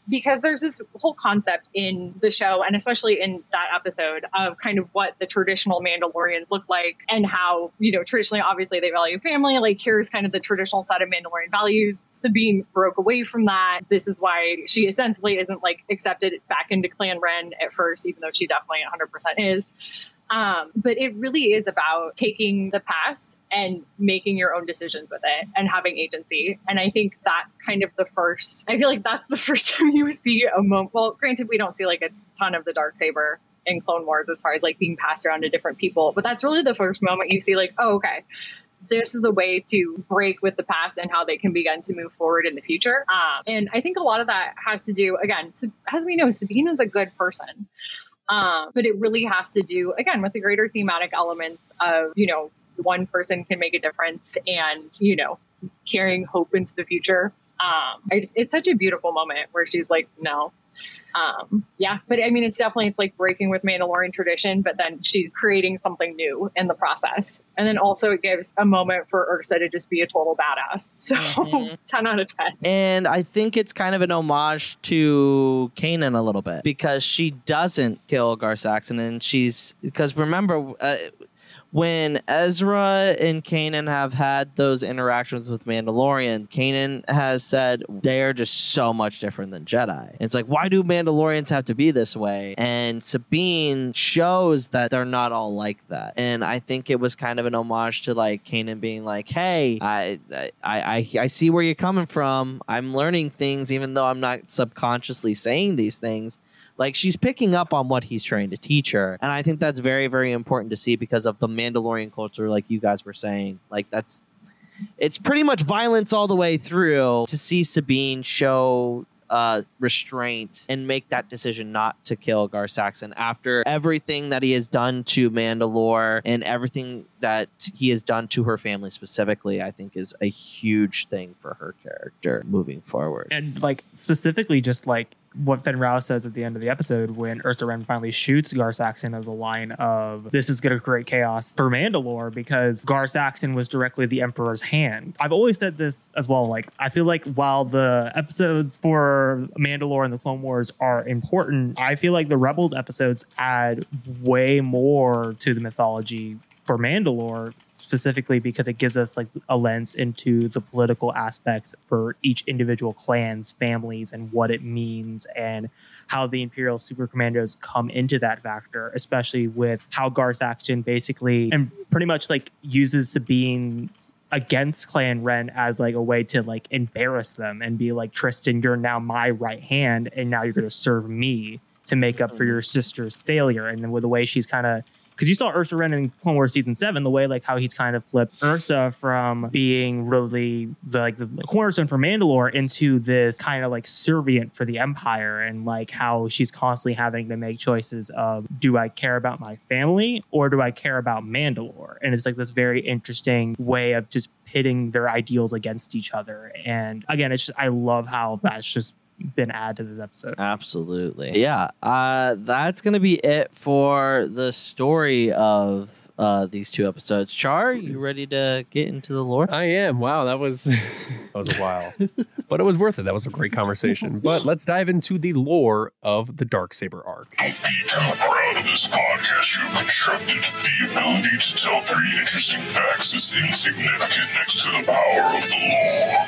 because there's this whole concept in the show and especially in that episode of kind of what the traditional Mandalorians look like and how, you know, traditionally obviously they value family. Like here's kind of the traditional set of Mandalorian values. Sabine broke away from that. This is why she essentially isn't like accepted back into Clan Wren at first, even though she definitely 100% is. Um, but it really is about taking the past and making your own decisions with it and having agency. And I think that's kind of the first, I feel like that's the first time you see a moment. Well, granted, we don't see like a ton of the dark saber in Clone Wars as far as like being passed around to different people, but that's really the first moment you see like, oh, okay. This is a way to break with the past and how they can begin to move forward in the future. Um, and I think a lot of that has to do, again, as we know, Sabine is a good person. Um, but it really has to do again with the greater thematic elements of you know one person can make a difference and you know carrying hope into the future. Um, I just it's such a beautiful moment where she's like, no. Um, yeah, but I mean, it's definitely it's like breaking with Mandalorian tradition, but then she's creating something new in the process, and then also it gives a moment for Ursa to just be a total badass. So Mhm. ten out of ten. And I think it's kind of an homage to Kanan a little bit because she doesn't kill Gar Saxon, and she's because remember uh, when Ezra and Kanan have had those interactions with Mandalorian, Kanan has said they're just so much different than Jedi. And It's like why do Mandalorians have to be this way? And Sabine shows that they're not all like that, and I think it was kind of an homage to like Kanan being like, "Hey, I I I, I see where you're coming from. I'm learning things, even though I'm not subconsciously saying these things." Like she's picking up on what he's trying to teach her, and I think that's very very important to see because of the Mandalorian culture, like you guys were saying. Like that's it's pretty much violence all the way through to see Sabine show uh, restraint and make that decision not to kill Gar Saxon after everything that he has done to Mandalore and everything that he has done to her family specifically, I think is a huge thing for her character moving forward. and like specifically just like what Fenn Rau says at the end of the episode when Ursa Wren finally shoots Gar Saxon as a line of this is going to create chaos for Mandalore because Gar Saxon was directly the Emperor's hand. I've always said this as well. Like I feel like while the episodes for Mandalore and the Clone Wars are important, I feel like the Rebels episodes add way more to the mythology for Mandalore specifically because it gives us like a lens into the political aspects for each individual clans, families, and what it means and how the Imperial Super Commandos come into that factor, especially with how Gar Saxon basically and pretty much like uses Sabine against Clan Wren as like a way to like embarrass them and be like, Tristan, you're now my right hand, and now you're gonna serve me to make up for mm-hmm. your sister's failure. And then with the way she's kind of because you saw Ursa Wren in Clone Wars season seven, the way like how he's kind of flipped Ursa from being really the like the cornerstone for Mandalore into this kind of like servient for the Empire, and like how she's constantly having to make choices of do I care about my family or do I care about Mandalore? And it's like this very interesting way of just pitting their ideals against each other. And again, it's just I love how that's just been added to this episode. Absolutely. Yeah. Uh, that's going to be it for the story of uh, these two episodes. Char, you ready to get into the lore? I am. Wow, that was that was a while, but it was worth it. That was a great conversation. But let's dive into the lore of the Dark Saber arc. Don't be too proud of this podcast you have constructed. The ability to tell three interesting facts is insignificant next to the power of the law.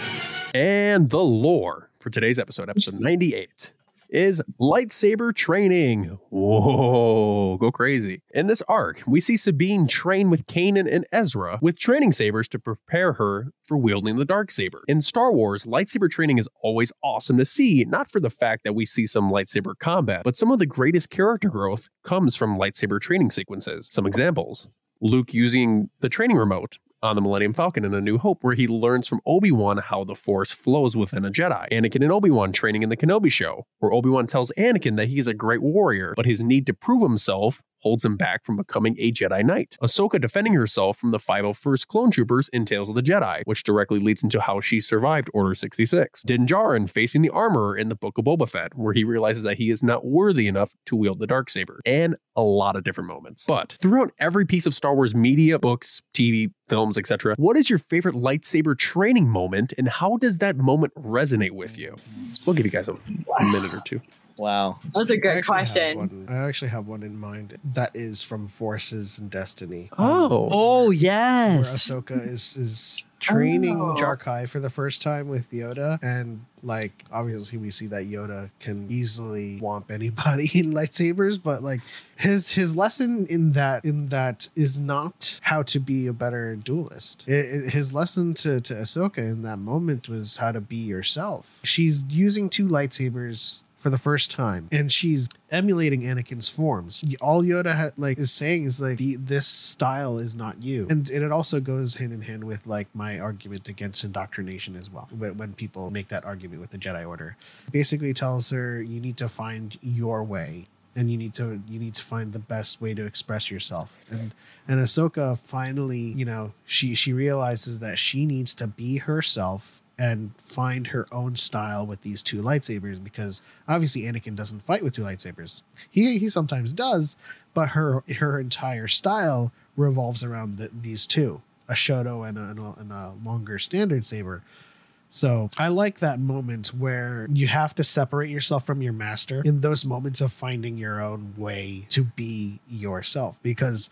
And the lore for today's episode, episode 98, is lightsaber training. Whoa, go crazy. In this arc, we see Sabine train with Kanan and Ezra with training sabers to prepare her for wielding the dark saber. In Star Wars, lightsaber training is always awesome to see, not for the fact that we see some lightsaber combat, but some of the greatest character growth comes from lightsaber training sequences. Some examples. Luke using the training remote on the Millennium Falcon in A New Hope, where he learns from Obi Wan how the Force flows within a Jedi. Anakin and Obi Wan training in the Kenobi show, where Obi Wan tells Anakin that he is a great warrior, but his need to prove himself holds him back from becoming a Jedi Knight. Ahsoka defending herself from the 501st clone troopers in Tales of the Jedi, which directly leads into how she survived Order 66. Din Djarin facing the armorer in the Book of Boba Fett, where he realizes that he is not worthy enough to wield the darksaber, and a lot of different moments. But throughout every piece of Star Wars media, books, TV, films, etc., what is your favorite lightsaber training moment, and how does that moment resonate with you? We'll give you guys a minute or two. Wow. That's a good actually have question. one- I actually have one in mind that is from Forces and Destiny. Oh. Oh where yes. Ahsoka is is training Oh. Jarkai for the first time with Yoda, and like obviously we see that Yoda can easily womp anybody in lightsabers, but like his his lesson in that in that is not how to be a better duelist. I- I- his lesson to to Ahsoka in that moment was how to be yourself. She's using two lightsabers for the first time and she's emulating Anakin's forms. All Yoda ha- like is saying is like the, this style is not you. And, and it also goes hand in hand with like my argument against indoctrination as well. When, when people make that argument with the Jedi Order, basically tells her you need to find your way and you need to you need to find the best way to express yourself. And and Ahsoka finally, you know, she she realizes that she needs to be herself and find her own style with these two lightsabers because obviously Anakin doesn't fight with two lightsabers. He he sometimes does, but her her entire style revolves around the, these two, a Shoto and a, and a, and a longer standard saber. So I like that moment where you have to separate yourself from your master in those moments of finding your own way to be yourself because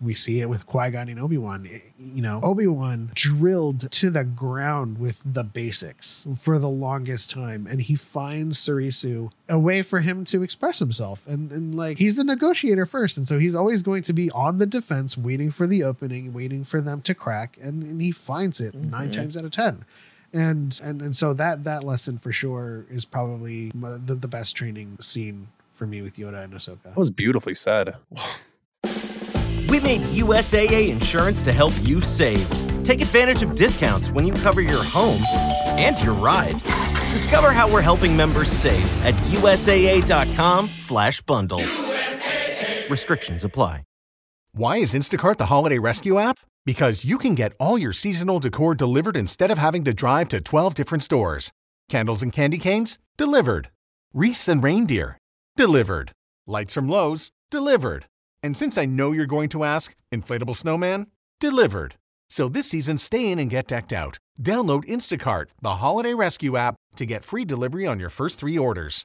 we see it with Qui-Gon and Obi-Wan. You know, Obi-Wan drilled to the ground with the basics for the longest time. And he finds Soresu a way for him to express himself. And, and like, he's the negotiator first. And so he's always going to be on the defense, waiting for the opening, waiting for them to crack. And, and he finds it nine Mhm. times out of 10 and and and so that that lesson for sure is probably the, the best training scene for me with Yoda and Ahsoka. That was beautifully said. We made USAA insurance to help you save. Take advantage of discounts when you cover your home and your ride. Discover how we're helping members save at USAA.com/bundle. Restrictions apply. Why is Instacart the holiday rescue app? Because you can get all your seasonal decor delivered instead of having to drive to 12 different stores. Candles and candy canes? Delivered. Wreaths and reindeer? Delivered. Lights from Lowe's? Delivered. And since I know you're going to ask, inflatable snowman? Delivered. So this season, stay in and get decked out. Download Instacart, the holiday rescue app, to get free delivery on your first three orders.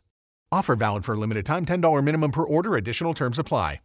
Offer valid for a limited time $10 minimum per order, additional terms apply.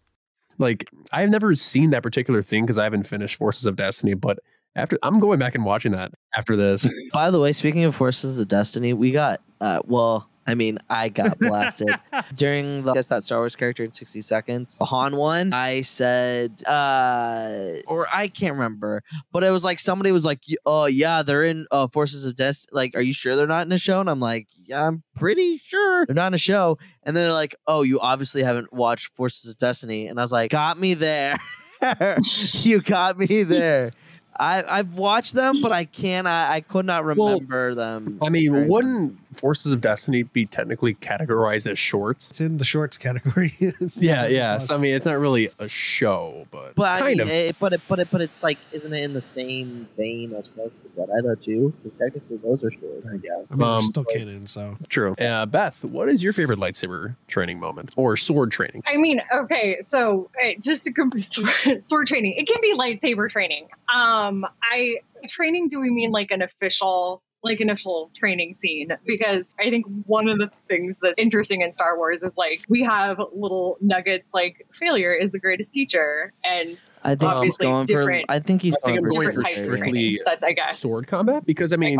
Like I've never seen that particular thing because I haven't finished Forces of Destiny, but after I'm going back and watching that after this. By the way, speaking of Forces of Destiny, we got uh well, I mean, I got blasted during the I guess that Star Wars character in 60 seconds. The Han one, I said uh or I can't remember, but it was like somebody was like, "Oh yeah, they're in uh Forces of Destiny. Like, are you sure they're not in a show?" And I'm like, "Yeah, I'm pretty sure they're not in a show." And then they're like, "Oh, you obviously haven't watched Forces of Destiny." And I was like, "Got me there." you got me there. I I've watched them, but I can't. I, I could not remember them. I mean, wouldn't Forces of Destiny be technically categorized as shorts? It's in the shorts category. Yeah, Disney yeah. So, I mean, it's not really a show, but, But I kind mean, of. it, but it, but it, but it's like, isn't it in the same vein of like I Jedi though too? Because technically those are shorts. I guess. I mean, Um, they're still canon, so True. Uh, Beth, what is your favorite lightsaber training moment or sword training? I mean, okay, so eh, just to com- sword, sword training, it can be lightsaber training. Um, I training. Do we mean like an official, like initial training scene? Because I think one of the things that's interesting in Star Wars is like we have little nuggets like failure is the greatest teacher, and I think he's Obviously going for. different- I think he's I think going for going different for types of strictly. That's I guess sword combat because I mean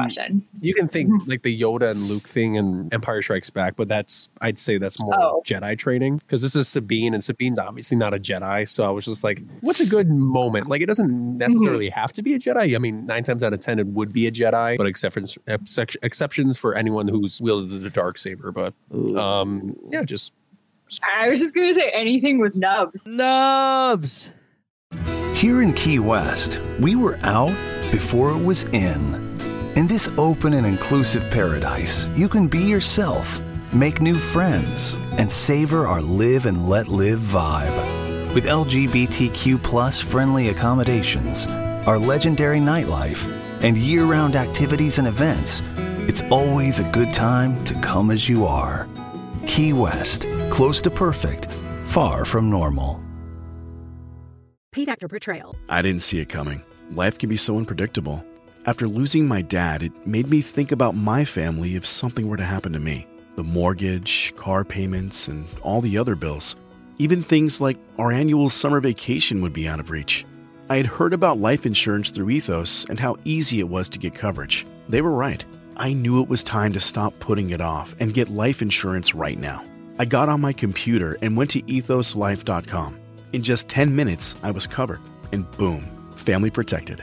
you can think like the Yoda and Luke thing and Empire Strikes Back, but that's I'd say that's more Oh. Jedi training because this is Sabine and Sabine's obviously not a Jedi. So I was just like, what's a good moment? Like it doesn't necessarily mm-hmm. have to be a Jedi. I mean, nine times out of ten it would be a Jedi, but except excep- exceptions for anyone who's wielded the dark saber. But um, yeah, just I was just gonna say anything with nubs. Nubs. Here in Key West, we were out before it was in. In this open and inclusive paradise, you can be yourself, make new friends, and savor our live and let live vibe. With LGBTQ plus friendly accommodations, our legendary nightlife, and year round activities and events, it's always a good time to come as you are. Key West, close to perfect, far from normal. Paid actor portrayal. I didn't see it coming. Life can be so unpredictable. After losing my dad, it made me think about my family if something were to happen to me. The mortgage, car payments, and all the other bills. Even things like our annual summer vacation would be out of reach. I had heard about life insurance through Ethos and how easy it was to get coverage. They were right. I knew it was time to stop putting it off and get life insurance right now. I got on my computer and went to ethoslife.com. In just 10 minutes, I was covered, and boom, family protected.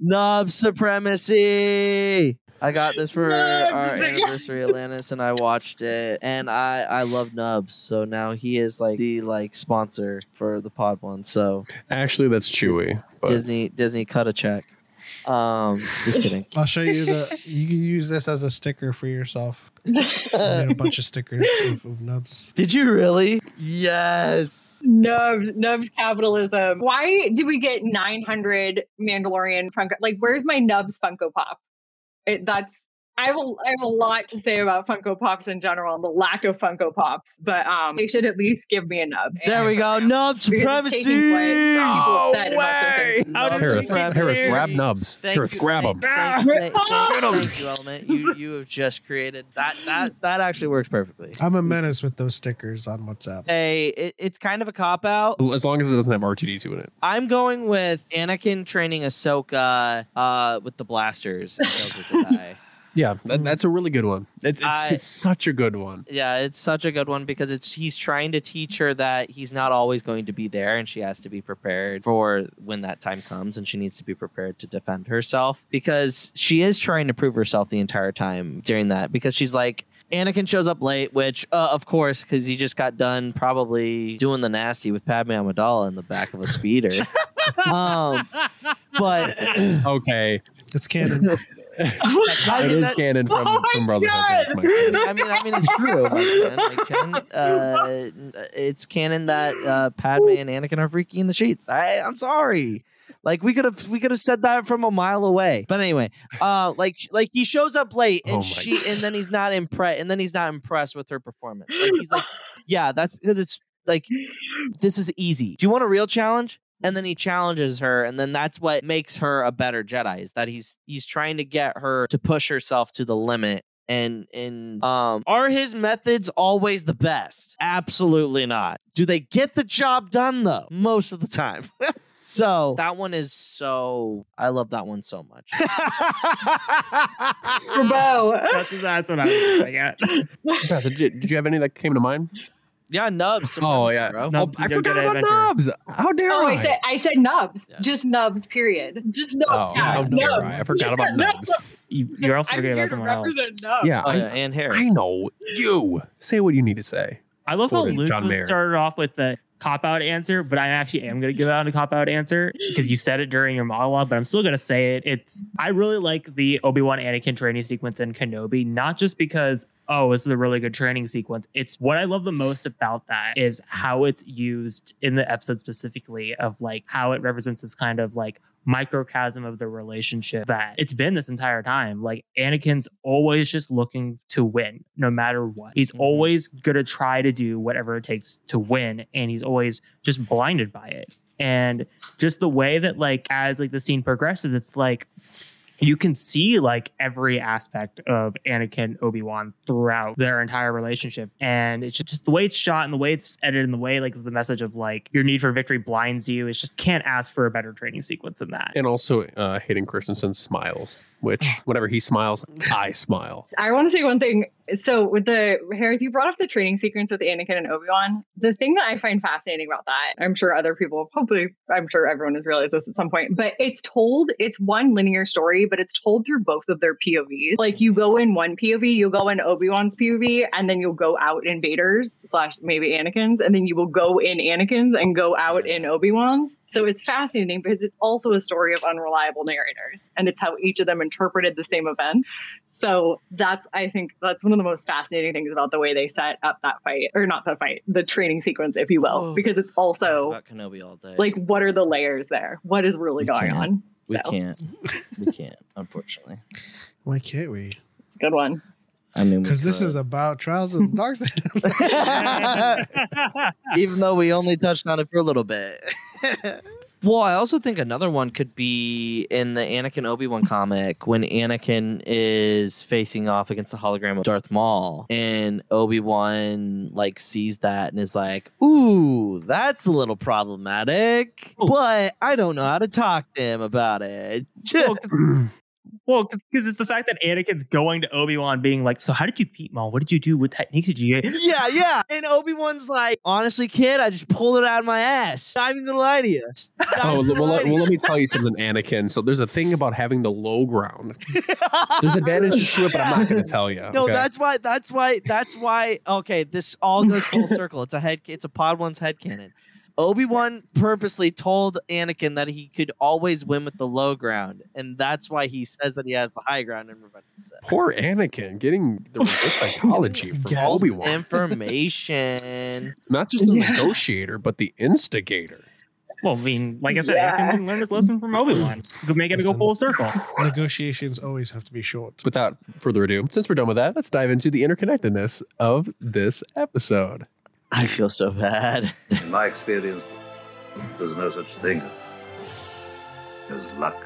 Nub supremacy. I got this for Nubs, our yeah. anniversary, Atlantis, and I watched it, and I I love Nubs. So now he is like the like sponsor for the Podwan. So actually that's Chewy. But Disney Disney cut a check. Um, just kidding. I'll show you the. You can use this as a sticker for yourself. I made a bunch of stickers of, of nubs. Did you really? Yes. Nubs, Nubs capitalism. Why do we get 900 Mandalorian Funko? Like, where's my Nubs Funko Pop? It, that's I have, a, I have a lot to say about Funko Pops in general and the lack of Funko Pops, but um, they should at least give me a Nubs. There we go. Nub Because it's supremacy. taking what people have said and that's what Nub Harris. Harris, grab nubs. Thank Harris, you, grab them. Thank, thank, thank, thank you, Element. You you have just created that that that actually works perfectly. I'm a menace with those stickers on WhatsApp. Hey, it, it's kind of a cop out. As long as it doesn't have R2D2 in it. I'm going with Anakin training Ahsoka uh, with the blasters. in Tales of the Jedi. Yeah, that, that's a really good one. It's, it's, I- it's such a good one. Yeah, it's such a good one because it's he's trying to teach her that he's not always going to be there and she has to be prepared for when that time comes and she needs to be prepared to defend herself because she is trying to prove herself the entire time during that because she's like Anakin shows up late, which uh, of course because he just got done probably doing the nasty with Padme Amidala in the back of a speeder. um, but Okay. It's canon. I It mean, is that- canon from, Oh from Brotherhood. God! That's my. I mean, I mean, it's true. Like, Ken, like, Ken, uh, it's canon that uh, Padme and Anakin are freaky in the sheets. I, I'm sorry. Like we could have, we could have said that from a mile away. But anyway, uh, like, like he shows up late, and Oh my she, and then he's not impressed, and then he's not impressed with her performance. Like, he's like, yeah, that's because it's like this is easy. Do you want a real challenge? And then he challenges her, and then that's what makes her a better Jedi. Is that he's he's trying to get her to push herself to the limit. And and um, are his methods always the best? Absolutely not. Do they get the job done though? Most of the time. So that one is so. I love that one so much. Bravo. That's, that's what I was getting at. Beth, did you, did you have any that came to mind? Yeah, Nubs. Oh yeah, bro. Oh, Nubs I forgot about adventure. Nubs. How dare Oh, I? I said I said nubs. Yeah. Just nubs. Period. Just nubs. oh, yeah, how dare nubs. I? I forgot about Yeah, Nubs. You, you're also I'm forgetting here about someone else. represent nubs. Yeah, Oh, I, yeah, and Harry. I know you. Say what you need to say. I love how Luke John Mayer. started off with the cop out answer, but I actually am going to give out a cop out answer because you said it during your monologue, but I'm still going to say it. It's I really like the Obi Wan Anakin training sequence in Kenobi, not just because oh this is a really good training sequence. It's what I love the most about that is how it's used in the episode specifically of like how it represents this kind of like microcosm of the relationship that it's been this entire time. Like Anakin's always just looking to win, no matter what. He's Mhm. always gonna try to do whatever it takes to win, and he's always just blinded by it. And just the way that, like, as like the scene progresses, it's like you can see like every aspect of Anakin Obi Wan throughout their entire relationship, and it's just, just the way it's shot and the way it's edited and the way like the message of like your need for victory blinds you. It's just can't ask for a better training sequence than that. And also, uh, Hayden Christensen smiles, which whenever he smiles, I smile. I want to say one thing. So with the Hereth, you brought up the training sequence with Anakin and Obi Wan. The thing that I find fascinating about that, I'm sure other people probably, I'm sure everyone has realized this at some point, but it's told, it's one linear story, but it's told through both of their POVs. Like you go in one POV, you'll go in Obi Wan's POV, and then you'll go out in Vader's slash maybe Anakin's, and then you will go in Anakin's and go out in Obi Wan's. So it's fascinating because it's also a story of unreliable narrators, and it's how each of them interpreted the same event. So that's, I think, that's one of the most fascinating things about the way they set up that fight, or not that fight, the training sequence, if you will, Oh. because it's also about Kenobi all day. like, what are the layers there? What is really We going can't. on? we So, can't, we can't, unfortunately. Why can't we? Good one. I mean, Because this is about Trials of the Dark Side. even though we only touched on it for a little bit. well, I also think another one could be in the Anakin Obi Wan comic when Anakin is facing off against the hologram of Darth Maul, and Obi Wan like sees that and is like, "Ooh, that's a little problematic," oh. but I don't know how to talk to him about it. Well, because it's the fact that Anakin's going to Obi Wan, being like, "So how did you beat Maul? What did you do? What techniques did you?" get?" yeah, yeah. And Obi Wan's like, honestly, kid, I just pulled it out of my ass. Not even gonna lie to you. Not Oh, even well, let, well, let me tell you something, Anakin. So there's a thing about having the low ground. There's advantages to it, but I'm not going to tell you. No, okay? that's why. That's why. That's why. Okay, this all goes full circle. It's a head. It's a Podwan's head cannon. Obi Wan purposely told Anakin that he could always win with the low ground, and that's why he says that he has the high ground in Revenge of the Sith. poor Anakin getting the reverse psychology from Yes. Obi Wan. Information. Not just the Yeah. negotiator, but the instigator. Well, I mean, like I said, Yeah. Anakin didn't learn his lesson from Obi Wan. Could make it go full circle. Negotiations always have to be short. Without further ado, since we're done with that, let's dive into the interconnectedness of this episode. I feel so bad. In my experience, there's no such thing as luck.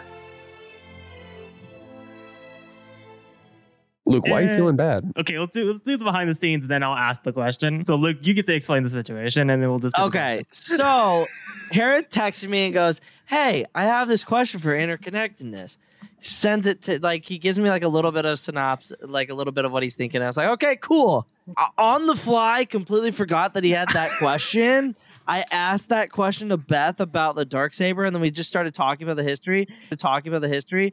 Luke, why are you Eh. feeling bad? Okay, let's do let's do the behind the scenes, and then I'll ask the question. So, Luke, you get to explain the situation, and then we'll just Okay, so Harriet texted me and goes, "Hey, I have this question for interconnectedness." Sends it to like he gives me like a little bit of synopsis, like a little bit of what he's thinking. I was like, "Okay, cool." On the fly, completely forgot that he had that question. I asked that question to Beth about the dark saber, and then we just started talking about the history. Talking about the history.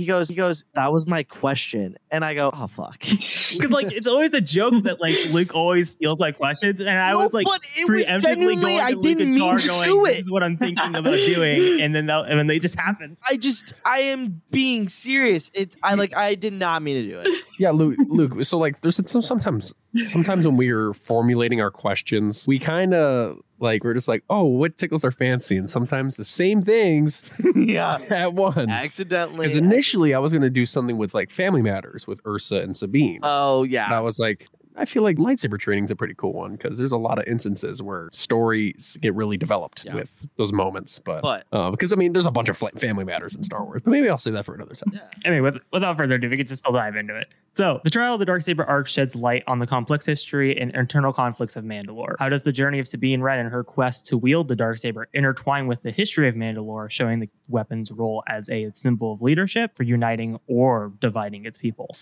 He goes, he goes, that was my question, and I go, oh fuck. because like it's always a joke that like Luke always steals my questions, and I No, was like but it was preemptively genuinely- going I to Luke didn't mean Char to going, do "This is what I'm thinking about doing," and then that, and then they just happens. I just, I am being serious. It's, I like, I did not mean to do it. Yeah, Luke. Luke. So like, there's some sometimes sometimes when we're formulating our questions, we kind of like we're just like, oh, what tickles our fancy, and sometimes the same things yeah, at once. accidentally. Because initially I was going to do something with like Family Matters with Ursa and Sabine. Oh And yeah. I was like, I feel like lightsaber training is a pretty cool one because there's a lot of instances where stories get really developed Yeah. with those moments. But, But- uh, because I mean, there's a bunch of family matters in Star Wars, but maybe I'll say that for another time. Anyway, with, without further ado, we can just still dive into it. So, the trial of the Darksaber arc sheds light on the complex history and internal conflicts of Mandalore. How does the journey of Sabine Wren and her quest to wield the Darksaber intertwine with the history of Mandalore, showing the weapon's role as a symbol of leadership for uniting or dividing its people?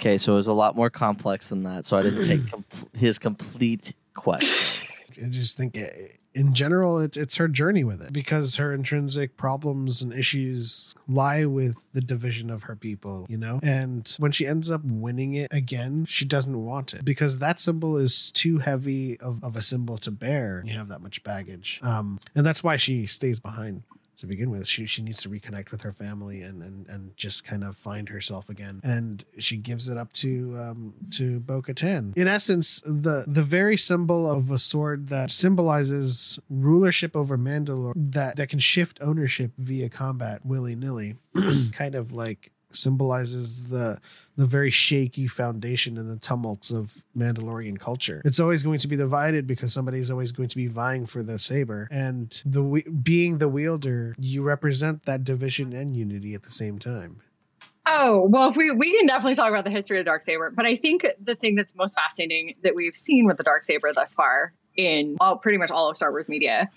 Okay, so it was a lot more complex than that. So I didn't take com- his complete question. I just think uh, in general, it's it's her journey with it because her intrinsic problems and issues lie with the division of her people, you know. And when she ends up winning it again, she doesn't want it because that symbol is too heavy of, of a symbol to bear. You have that much baggage, um, and that's why she stays behind to begin with. She she needs to reconnect with her family and and and just kind of find herself again. And she gives it up to um to Bo Katan. In essence, the the very symbol of a sword that symbolizes rulership over Mandalore that that can shift ownership via combat willy nilly, kind of like symbolizes the the very shaky foundation and the tumults of Mandalorian culture. It's always going to be divided because somebody is always going to be vying for the saber, and the being the wielder, you represent that division and unity at the same time. Oh, well, we, we can definitely talk about the history of the dark saber, but I think the thing that's most fascinating that we've seen with the dark saber thus far in all pretty much all of Star Wars media,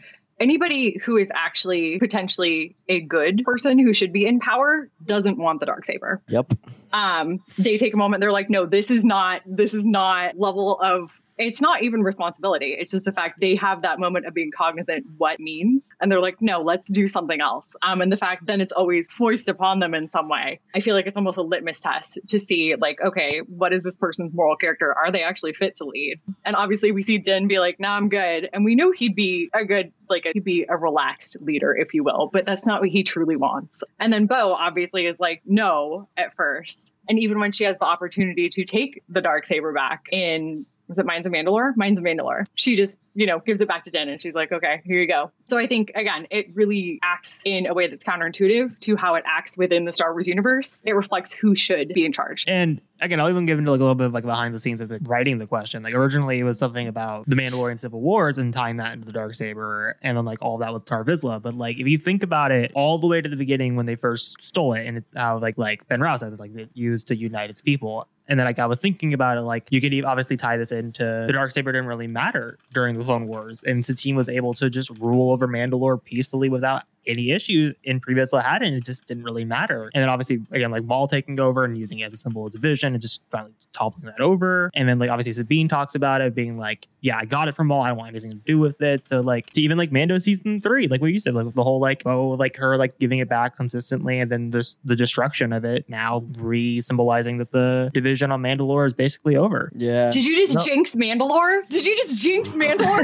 anybody who is actually potentially a good person who should be in power doesn't want the dark saber. Yep. Um, they take a moment, they're like, no, this is not this is not level of it's not even responsibility. It's just the fact they have that moment of being cognizant what means. And they're like, no, let's do something else. Um, and the fact then it's always foisted upon them in some way. I feel like it's almost a litmus test to see, like, okay, what is this person's moral character? Are they actually fit to lead? And obviously we see Din be like, nah, I'm good. And we know he'd be a good, like, he'd be a relaxed leader, if you will, but that's not what he truly wants. And then Bo obviously is like, no, at first. And even when she has the opportunity to take the dark saber back in was it Minds of Mandalore? Minds of Mandalore. She just, you know, gives it back to Din and she's like, okay, here you go. So I think, again, it really acts in a way that's counterintuitive to how it acts within the Star Wars universe. It reflects who should be in charge. And again, I'll even give into like a little bit of like behind the scenes of it, writing the question. Like originally, it was something about the Mandalorian Civil Wars and tying that into the dark saber, and then like all that with Tarre Vizsla. But like if you think about it, all the way to the beginning when they first stole it, and it's how like like Ben Rouse says, like used to unite its people. And then like I was thinking about it, like you could obviously tie this into the dark saber didn't really matter during the Clone Wars, and Satine was able to just rule over Mandalore peacefully without any issues in previous had and it just didn't really matter. And then obviously again like Maul taking over and using it as a symbol of division and just finally toppling that over. And then like obviously Sabine talks about it being like, yeah, I got it from Maul. I don't want anything to do with it. So like to even like Mando season three, like what you said, like with the whole like oh like her like giving it back consistently and then this the destruction of it now re-symbolizing that the division on Mandalore is basically over. Yeah. Did you just No. jinx Mandalore? Did you just jinx Mandalore?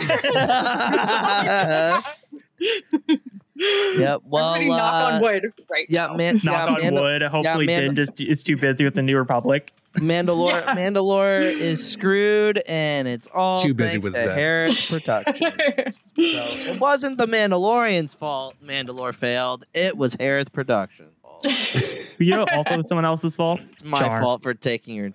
Yep. Well, Everybody knock uh, on wood right Yeah, man. Knock yeah, on Mando- wood. Hopefully yeah, Din just is too busy with the New Republic. Mandalore, Yeah. Mandalore is screwed, and it's all Too busy with to Zed. Hereth Production. so it wasn't the Mandalorian's fault. Mandalore failed. It was Hereth Production. You know, also someone else's fault. It's my Char. fault for taking your.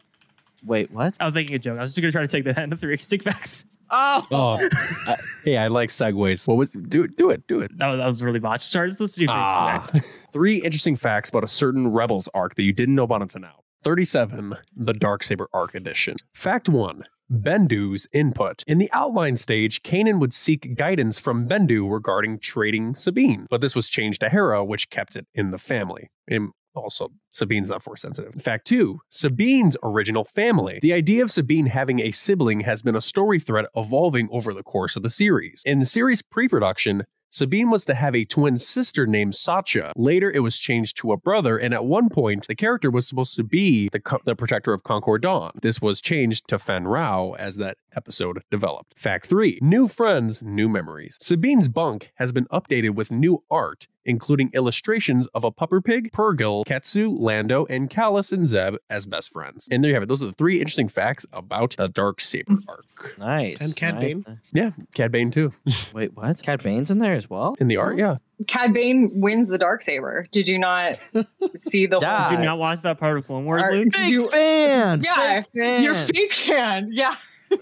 Wait, what? I was making a joke. I was just gonna try to take the end of three stick backs. Oh, Oh, I, hey, I like segues. What was do it do it, do it. That was, that was really botched. Sorry, let's three Ah. Three interesting facts about a certain Rebels arc that you didn't know about until now. 37, the Dark Saber arc edition. Fact 1. Bendu's input. In the outline stage, Kanan would seek guidance from Bendu regarding trading Sabine, but this was changed to Hera, which kept it in the family. And also, Sabine's not force sensitive. In Fact 2. Sabine's original family. The idea of Sabine having a sibling has been a story thread evolving over the course of the series. In the series pre production, Sabine was to have a twin sister named Sacha. Later, it was changed to a brother, and at one point, the character was supposed to be the, co- the protector of Concord Dawn. This was changed to Fenn Rau as that episode developed. Fact 3 New friends, new memories. Sabine's bunk has been updated with new art including illustrations of a puffer pig, Purrgil, Ketsu, Lando, and Kallus and Zeb as best friends. And there you have it. Those are the three interesting facts about the Dark Saber mm. arc. Nice. And Cad nice, Bane. Yeah, Cad Bane too. Wait, what? Cad Bane's in there as well? In the art, oh. yeah. Cad Bane wins the dark saber. Did you not see the Yeah. whole? Did not watch that part of Clone Wars, Are- Luke? did you- fan. Yeah, Big fan. you're fake fan. Yeah.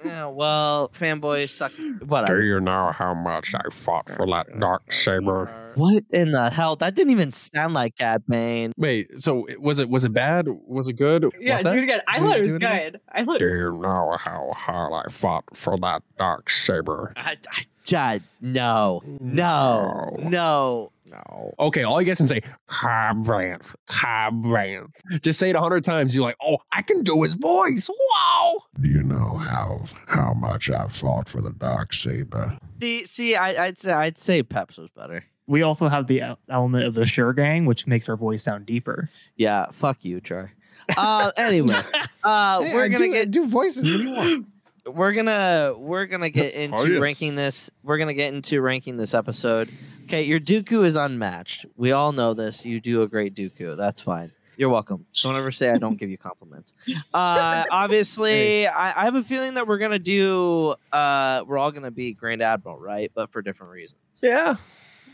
Yeah, well, fanboys suck. Whatever. Do you know how much I fought for that dark saber? What in the hell? That didn't even sound like Cad Bane. Wait, so was it was it bad? Was it good? Yeah, What's do that? it again. I Do- thought it do was it again. good. I thought. you know how hard I fought for that dark saber? I, I, Chad, no, no, no. No. Okay, all you guys can say, Cabranth, Cabranth. Just say it a hundred times. You're like, oh, I can do his voice. Wow. Do you know how how much I fought for the dark saber? See, see, I, I'd say I'd say Peps was better. We also have the element of the Sure Gang, which makes our voice sound deeper. Yeah, fuck you, Troy. Uh, anyway, uh, Hey, we're I gonna do, get do voices. What do you want? we're gonna we're gonna get into yes. ranking this. We're gonna get into ranking this episode. Okay, your Dooku is unmatched. We all know this. You do a great Dooku. That's fine. You're welcome. Don't ever say I don't give you compliments. Uh, obviously, I, I have a feeling that we're gonna do. Uh, we're all gonna be Grand Admiral, right? But for different reasons. Yeah.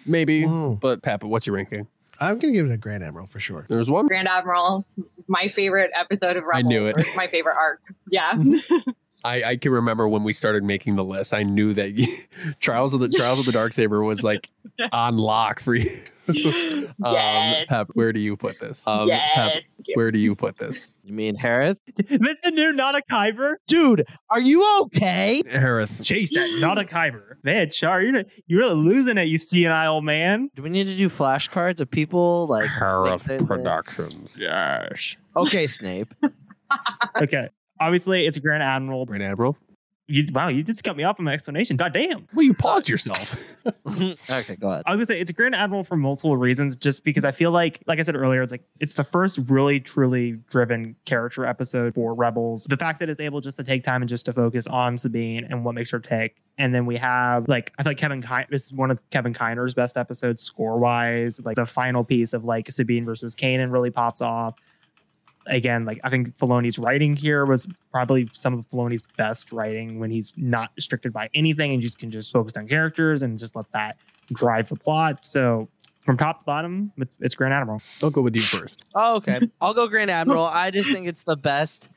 Maybe. Whoa. But Papa, what's your ranking? I'm gonna give it a Grand Admiral for sure. There's one. Grand Admiral, my favorite episode of Rebels. I knew it. My favorite arc. Yeah. I, I can remember when we started making the list. I knew that Trials of the Trials of the Dark Saber was like on lock for you. um, Yes. Pep, where do you put this? Um, yes. Pep, where do you put this? You mean Hereth? Mr. New Not a Kyber? Dude, are you okay? Hereth. Chase that Not a Kyber. Man, Char, you're, you're really losing it, you see senile old man. Do we need to do flashcards of people like? Hereth think Productions. Yes. Okay, Snape. Okay. Obviously, it's a Grand Admiral. Grand Admiral. You, wow, you just cut me off on my explanation. God damn. Well, you paused yourself. okay, go ahead. I was gonna say it's a Grand Admiral for multiple reasons, just because I feel like, like I said earlier, it's like it's the first really truly driven character episode for Rebels. The fact that it's able just to take time and just to focus on Sabine and what makes her tick, and then we have like I feel like Kevin Kine. This is one of Kevin Kiner's best episodes score wise. Like the final piece of like Sabine versus Kanan really pops off. Again, like I think Filoni's writing here was probably some of Filoni's best writing when he's not restricted by anything and just can just focus on characters and just let that drive the plot. So from top to bottom, it's, it's Grand Admiral. I'll go with you first. Oh, okay. I'll go Grand Admiral. I just think it's the best.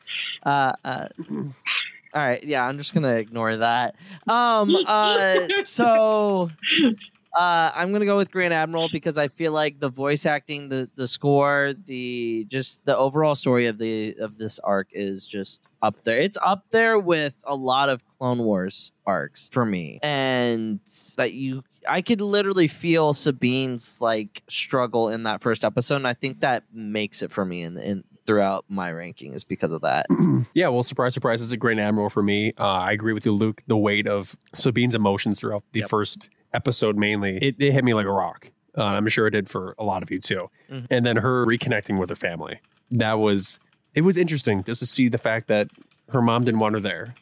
Uh, uh, all right. Yeah, I'm just gonna ignore that. Um. Uh. So. Uh, I'm gonna go with Grand Admiral because I feel like the voice acting, the the score, the just the overall story of the of this arc is just up there. It's up there with a lot of Clone Wars arcs for me, and that you, I could literally feel Sabine's like struggle in that first episode, and I think that makes it for me in in throughout my ranking is because of that. Yeah, well, surprise, surprise, it's a Grand Admiral for me. Uh, I agree with you, Luke. The weight of Sabine's emotions throughout the first episode, mainly, it, it hit me like a rock. Uh, I'm sure it did for a lot of you too. Mhm. And then her reconnecting with her family. That was, it was interesting just to see the fact that her mom didn't want her there.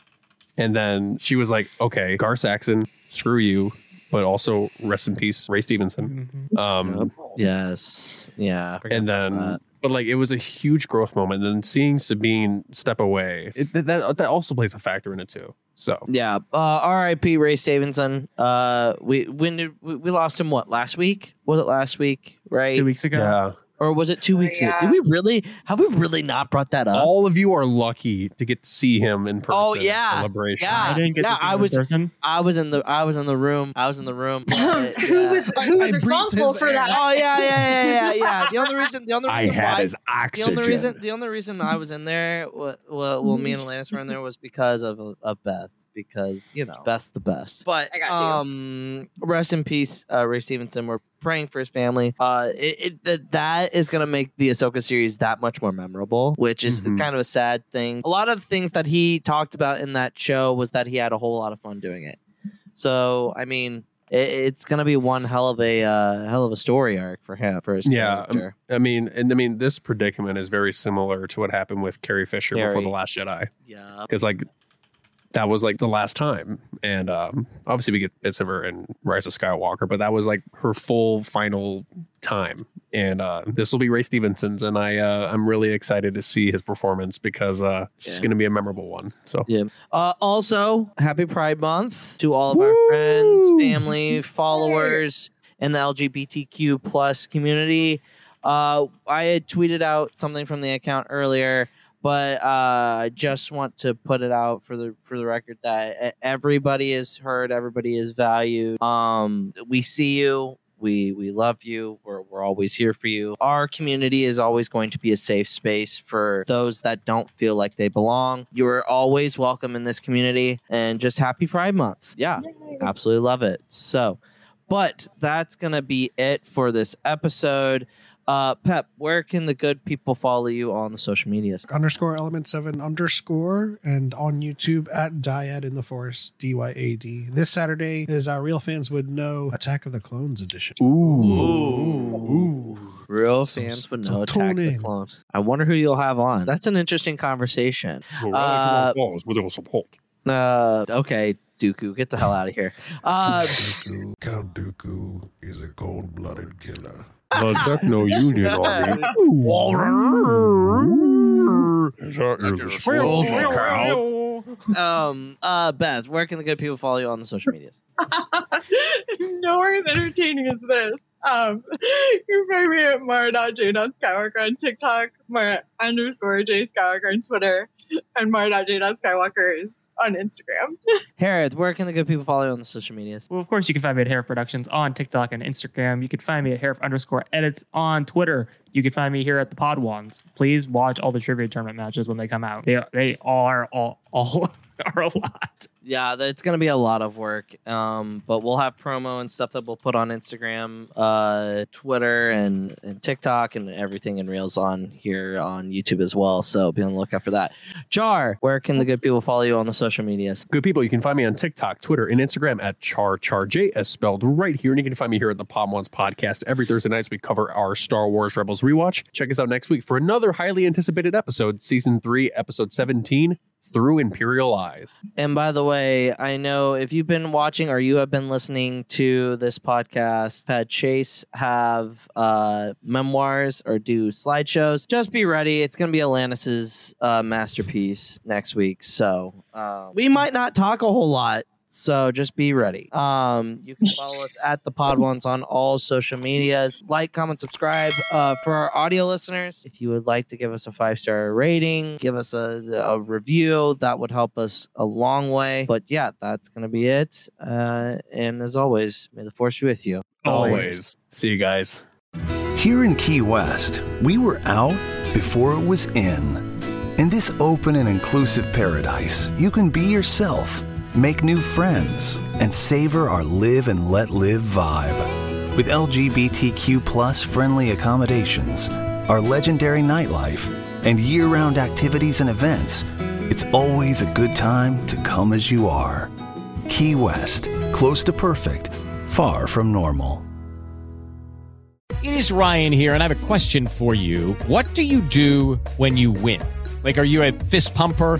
And then she was like, okay, Gar Saxon, screw you, but also rest in peace, Ray Stevenson. Um, Yes. Yeah. and then that. But like it was a huge growth moment and then seeing sabine step away it, that, that that also plays a factor in it too so Yeah. Uh, R.I.P. Ray Stevenson. Uh, we when did we, we lost him? What last week? Was it last week? Right? Two weeks ago. yeah Or was it two weeks ago? yeah. Did we really? Have we really not brought that up? all of you are lucky to get to see him in person Oh, yeah. celebration Yeah. I didn't get no, to see I him in was- person. I was in the I was in the room. I was in the room. Uh, who yeah. was who was breathed responsible for air. that? Oh yeah, yeah, yeah, yeah, yeah. The only reason, the only reason i reason had why, his the only reason, the only reason I was in there, well, well, well me and Alanis were in there was because of of Beth, because you know Beth's the best. But I got you. um, rest in peace, uh, Ray Stevenson. We're praying for his family. Uh, it, it that that is gonna make the Ahsoka series that much more memorable, which is Mhm. kind of a sad thing. A lot of things that he talked about in that show was that he had a whole lot of fun doing it. So I mean. It, it's gonna be one hell of a uh, hell of a story arc for him for his Yeah, um, character. i mean and i mean this predicament is very similar to what happened with carrie fisher before the last jedi Yeah. because like that was like the last time. And um, obviously, we get bits of her in Rise of Skywalker, but that was like her full final time. And uh, this will be Ray Stevenson's, and I uh, I'm really excited to see his performance because uh, it's Yeah. going to be a memorable one. So Yeah. Uh, also, happy Pride Month to all of our friends, family, followers, and the LGBTQ plus community. Uh, I had tweeted out something from the account earlier, but uh, I just want to put it out for the for the record that everybody is heard, everybody is valued. Um, we see you. We we love you. We're we're always here for you. Our community is always going to be a safe space for those that don't feel like they belong. You are always welcome in this community and just happy Pride Month. Yeah. Absolutely love it. So, but that's going to be it for this episode. Uh Pep, where can the good people follow you on the social medias? underscore element seven underscore and on YouTube at Dyad in the Force D Y A D. This Saturday is our real fans would know Attack of the Clones edition. Ooh. Real So- fans would know tune Attack of the. Clones. I wonder who you'll have on. That's an interesting conversation. Uh, with your support. uh, okay, Dooku, get the hell out of here. Uh, Dooku, Count Dooku is a cold blooded killer. The Techno Union Army. Is that your disposal, Cal? um, uh, Beth, where can the good people follow you on the social medias? Nowhere as entertaining as this. Um, you can find me at mara.j.skywalker on TikTok, mara underscore j skywalker on Twitter, and mara.j.skywalker is on Instagram. Hereth, where can the good people follow you on the social medias? Well, of course, you can find me at Hereth Productions on TikTok and Instagram. You can find me at Hereth underscore edits on Twitter. You can find me here at the Podwans. Please watch all the trivia tournament matches when they come out. They they are all all are a lot. Yeah, it's gonna be a lot of work. Um, but we'll have promo and stuff that we'll put on Instagram, uh, Twitter, and, and TikTok, and everything in Reels on here on YouTube as well. So be on the lookout for that. Char, where can the good people follow you on the social medias? Good people, you can find me on TikTok, Twitter, and Instagram at Char Char Jay, as spelled right here. And you can find me here at the Podwans podcast. Every Thursday nights, we cover our Star Wars Rebels rewatch. Check us out next week for another highly anticipated episode, season three, episode 17, Through Imperial Eyes. And by the way, I know if you've been watching or you have been listening to this podcast, had Chase have uh, memoirs or do slideshows, just be ready. It's going to be Atlantis's uh, masterpiece next week. So uh, we might not talk a whole lot. So just be ready. Um, you can follow us at the Podwans on all social medias. Like, comment, subscribe. Uh, for our audio listeners, if you would like to give us a five star rating, give us a, a review, that would help us a long way. But yeah, that's gonna be it. Uh, and as always, may the force be with you. Always. See you guys. Here in Key West, we were out before it was in. In this open and inclusive paradise, you can be yourself, make new friends, and savor our live and let live vibe. With LGBTQ plus friendly accommodations, our legendary nightlife, and year round activities and events, it's always a good time to come as you are. Key West, close to perfect, far from normal. It is Ryan here, and I have a question for you. What do you do when you win? Like, are you a fist pumper?